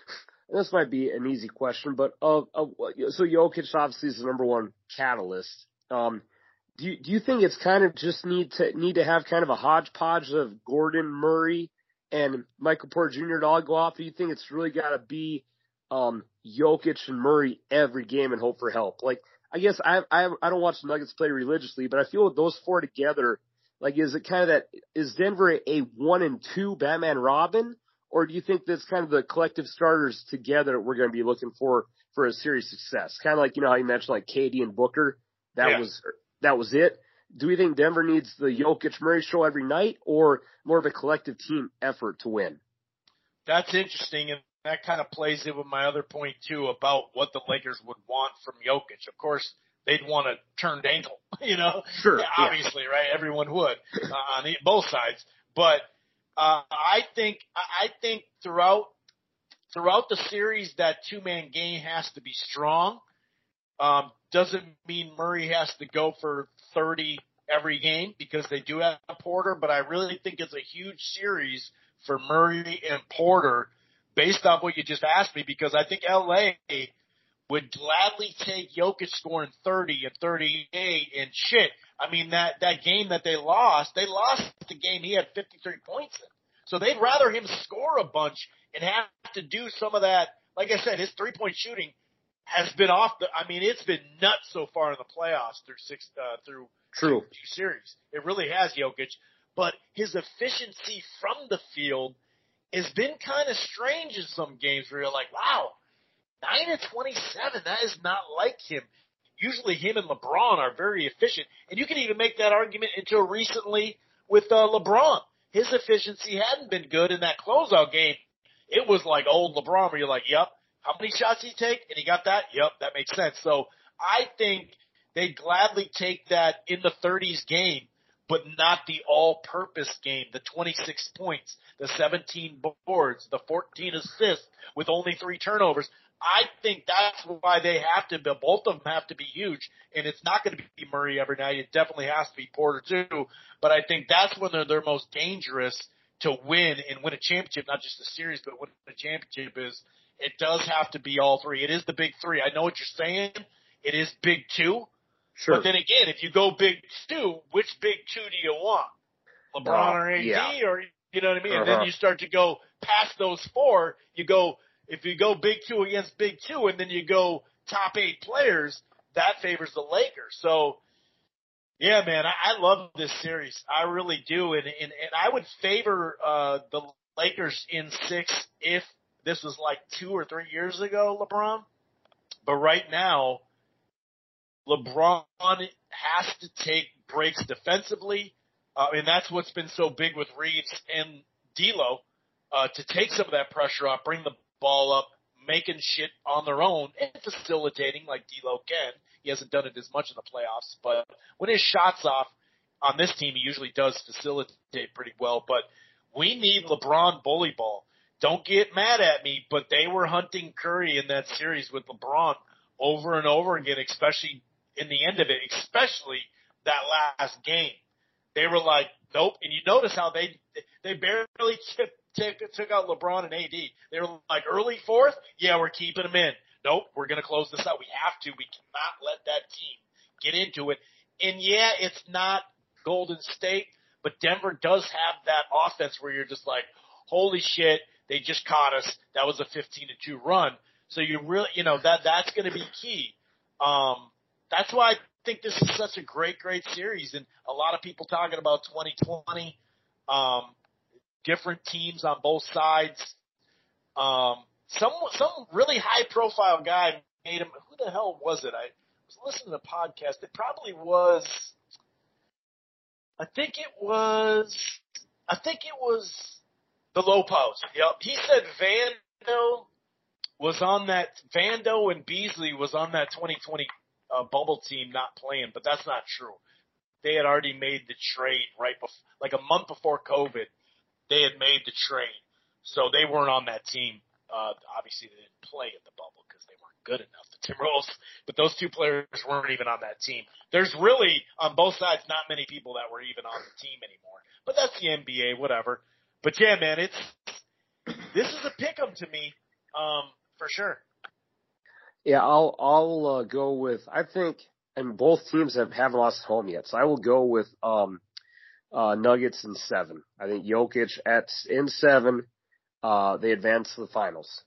[laughs] this might be an easy question, but of, so Jokic obviously is the number one catalyst. Um, do you, do you think it's kind of just need to need to have kind of a hodgepodge of Gordon Murray and Michael Porter Jr. to all go off? Do you think it's really got to be um, Jokic and Murray every game and hope for help? Like, I guess I I I don't watch the Nuggets play religiously, but I feel with those four together, like, is it kind of that is Denver a one and two Batman Robin, or do you think that's kind of the collective starters together we're going to be looking for for a series success? Kind of like you know how you mentioned like KD and Booker, that Yeah. was that was it. Do we think Denver needs the Jokic Murray show every night, or more of a collective team effort to win? That's interesting, and that kind of plays in with my other point too about what the Lakers would want from Jokic. Of course, they'd want a turned ankle, [laughs] you know. Sure, Yeah, yeah. obviously, right? Everyone would uh, on the, both sides, but uh, I think I think throughout throughout the series, that two man game has to be strong. Um, doesn't mean Murray has to go for 30 every game because they do have Porter, but I really think it's a huge series for Murray and Porter based on what you just asked me because I think LA would gladly take Jokic scoring 30 and 38 and shit. I mean that that game that they lost, they lost the game he had 53 points in. So they'd rather him score a bunch and have to do some of that. Like I said, his three point shooting has been off the. I mean, it's been nuts so far in the playoffs through six uh, through True. two series. It really has Jokic, but his efficiency from the field has been kind of strange in some games where you're like, wow, nine and twenty-seven. That is not like him. Usually, him and LeBron are very efficient, and you can even make that argument until recently with uh, LeBron. His efficiency hadn't been good in that closeout game. It was like old LeBron, where you're like, yep, how many shots he take? And he got that? Yep, that makes sense. So I think they'd gladly take that in the 30s game, but not the all-purpose game, the 26 points, the 17 boards, the 14 assists with only three turnovers. I think that's why they have to, be- both of them have to be huge. And it's not going to be Murray every night. It definitely has to be Porter too. But I think that's when they're, they're most dangerous to win and win a championship, not just a series, but win a championship is it does have to be all three. It is the big three. I know what you're saying. It is big two. Sure. But then again, if you go big two, which big two do you want? LeBron Uh, or AD yeah. or you know what I mean? And then Uh-huh. you start to go past those four. You go if you go big two against big two, and then you go top eight players. That favors the Lakers. So yeah, man, I, I love this series. I really do, and and, and I would favor uh the Lakers in six if this was like two or three years ago, LeBron. But right now, LeBron has to take breaks defensively, uh, and that's what's been so big with Reaves and D'Lo uh, to take some of that pressure off, bring the ball up, making shit on their own, and facilitating like D'Lo can. He hasn't done it as much in the playoffs, but when his shots off on this team, he usually does facilitate pretty well. But we need LeBron bully ball. Don't get mad at me, but they were hunting Curry in that series with LeBron over and over again, especially in the end of it, especially that last game. They were like, nope. And you notice how they they barely took took, took out LeBron and AD. They were like early fourth, yeah, we're keeping them in. Nope, we're gonna close this out. We have to. We cannot let that team get into it. And yeah, it's not Golden State, but Denver does have that offense where you're just like, holy shit, they just caught us. That was a 15 to 2 run. So you really, you know, that, that's going to be key. Um, that's why I think this is such a great, great series, and a lot of people talking about 2020. Um, different teams on both sides. Um, some some really high profile guy made him. Who the hell was it? I was listening to the podcast. It probably was. I think it was. I think it was the Lopez. Yep. He said Vando was on that. Vando and Beasley was on that 2020 uh, bubble team, not playing, but that's not true. They had already made the trade right before, like a month before COVID. They had made the trade, so they weren't on that team. Uh, obviously, they didn't play at the bubble because they weren't good enough, the [laughs] Timberwolves. But those two players weren't even on that team. There's really on both sides not many people that were even on the team anymore. But that's the NBA, whatever. But yeah, man, it's this is a pick 'em to me, um, for sure. Yeah, I'll I'll uh, go with I think, and both teams have haven't lost home yet, so I will go with um, uh, Nuggets in seven. I think Jokic at in seven, uh, they advance to the finals.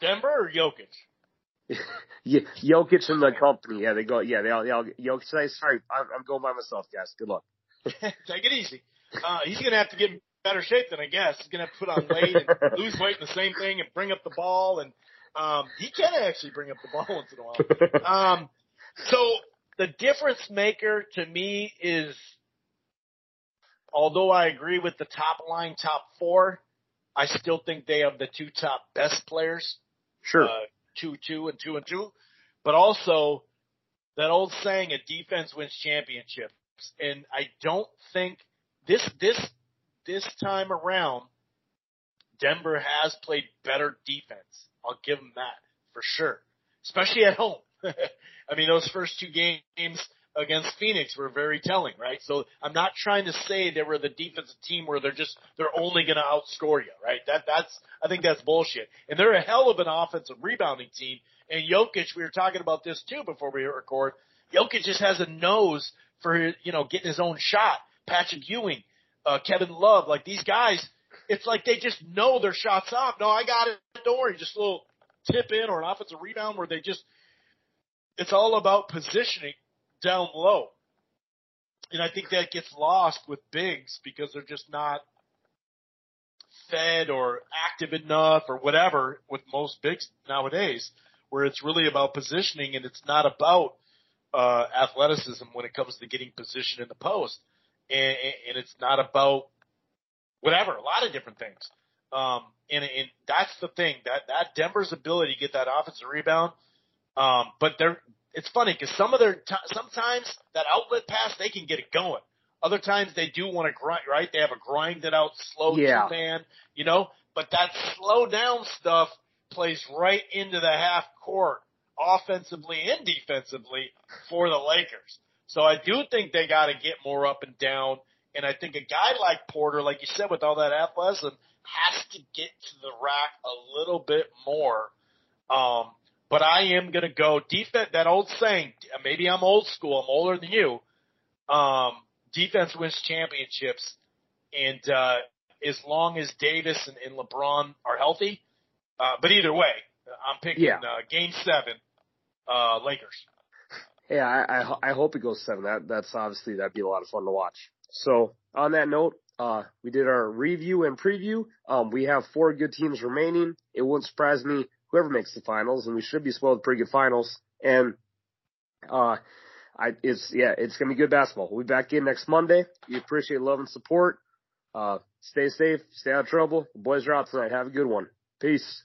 Denver or Jokic? [laughs] yeah, Jokic and the company. Yeah, they go. Yeah, they all. They all Jokic. Sorry, I'm, I'm going by myself, guys. Good luck. [laughs] Take it easy. Uh, he's gonna have to get in better shape than I guess. He's gonna have to put on weight and [laughs] lose weight in the same thing and bring up the ball and um, he can actually bring up the ball once in a while. Um, so the difference maker to me is, although I agree with the top line, top four, I still think they have the two top best players. Sure. Uh, two, two, and two and two. But also, that old saying, a defense wins championships. And I don't think this, this, this time around, Denver has played better defense. I'll give them that for sure, especially at home. [laughs] I mean, those first two games against Phoenix were very telling, right? So I'm not trying to say they were the defensive team where they're just they're only going to outscore you, right? That that's I think that's bullshit. And they're a hell of an offensive rebounding team. And Jokic, we were talking about this too before we record. Jokic just has a nose for you know getting his own shot. Patrick Ewing, uh, Kevin Love, like these guys it's like they just know their shots off. No, I got it. Don't worry. Just a little tip in or an offensive rebound where they just, it's all about positioning down low. And I think that gets lost with bigs because they're just not fed or active enough or whatever with most bigs nowadays where it's really about positioning and it's not about uh, athleticism when it comes to getting position in the post. And, and it's not about whatever, a lot of different things. Um, and, and that's the thing that that Denver's ability to get that offensive rebound. Um, but they're it's funny because some of their t- sometimes that outlet pass they can get it going. Other times they do want to grind, right? They have a grinded out slow yeah. two man, you know. But that slow down stuff plays right into the half court offensively and defensively for the Lakers. So I do think they got to get more up and down and I think a guy like Porter, like you said, with all that athleticism, has to get to the rack a little bit more. Um, but I am going to go defense. That old saying, maybe I'm old school. I'm older than you. Um, defense wins championships. And, uh, as long as Davis and, and LeBron are healthy, uh, but either way, I'm picking, yeah. uh, game seven, uh, Lakers. Yeah, I, I, I hope it goes seven. That, that's obviously, that'd be a lot of fun to watch. So on that note, uh, we did our review and preview. Um, we have four good teams remaining. It wouldn't surprise me whoever makes the finals, and we should be spoiled with pretty good finals. And uh, I, it's yeah, it's gonna be good basketball. We'll be back in next Monday. We appreciate love and support. Uh, stay safe, stay out of trouble. The boys are out tonight. Have a good one. Peace.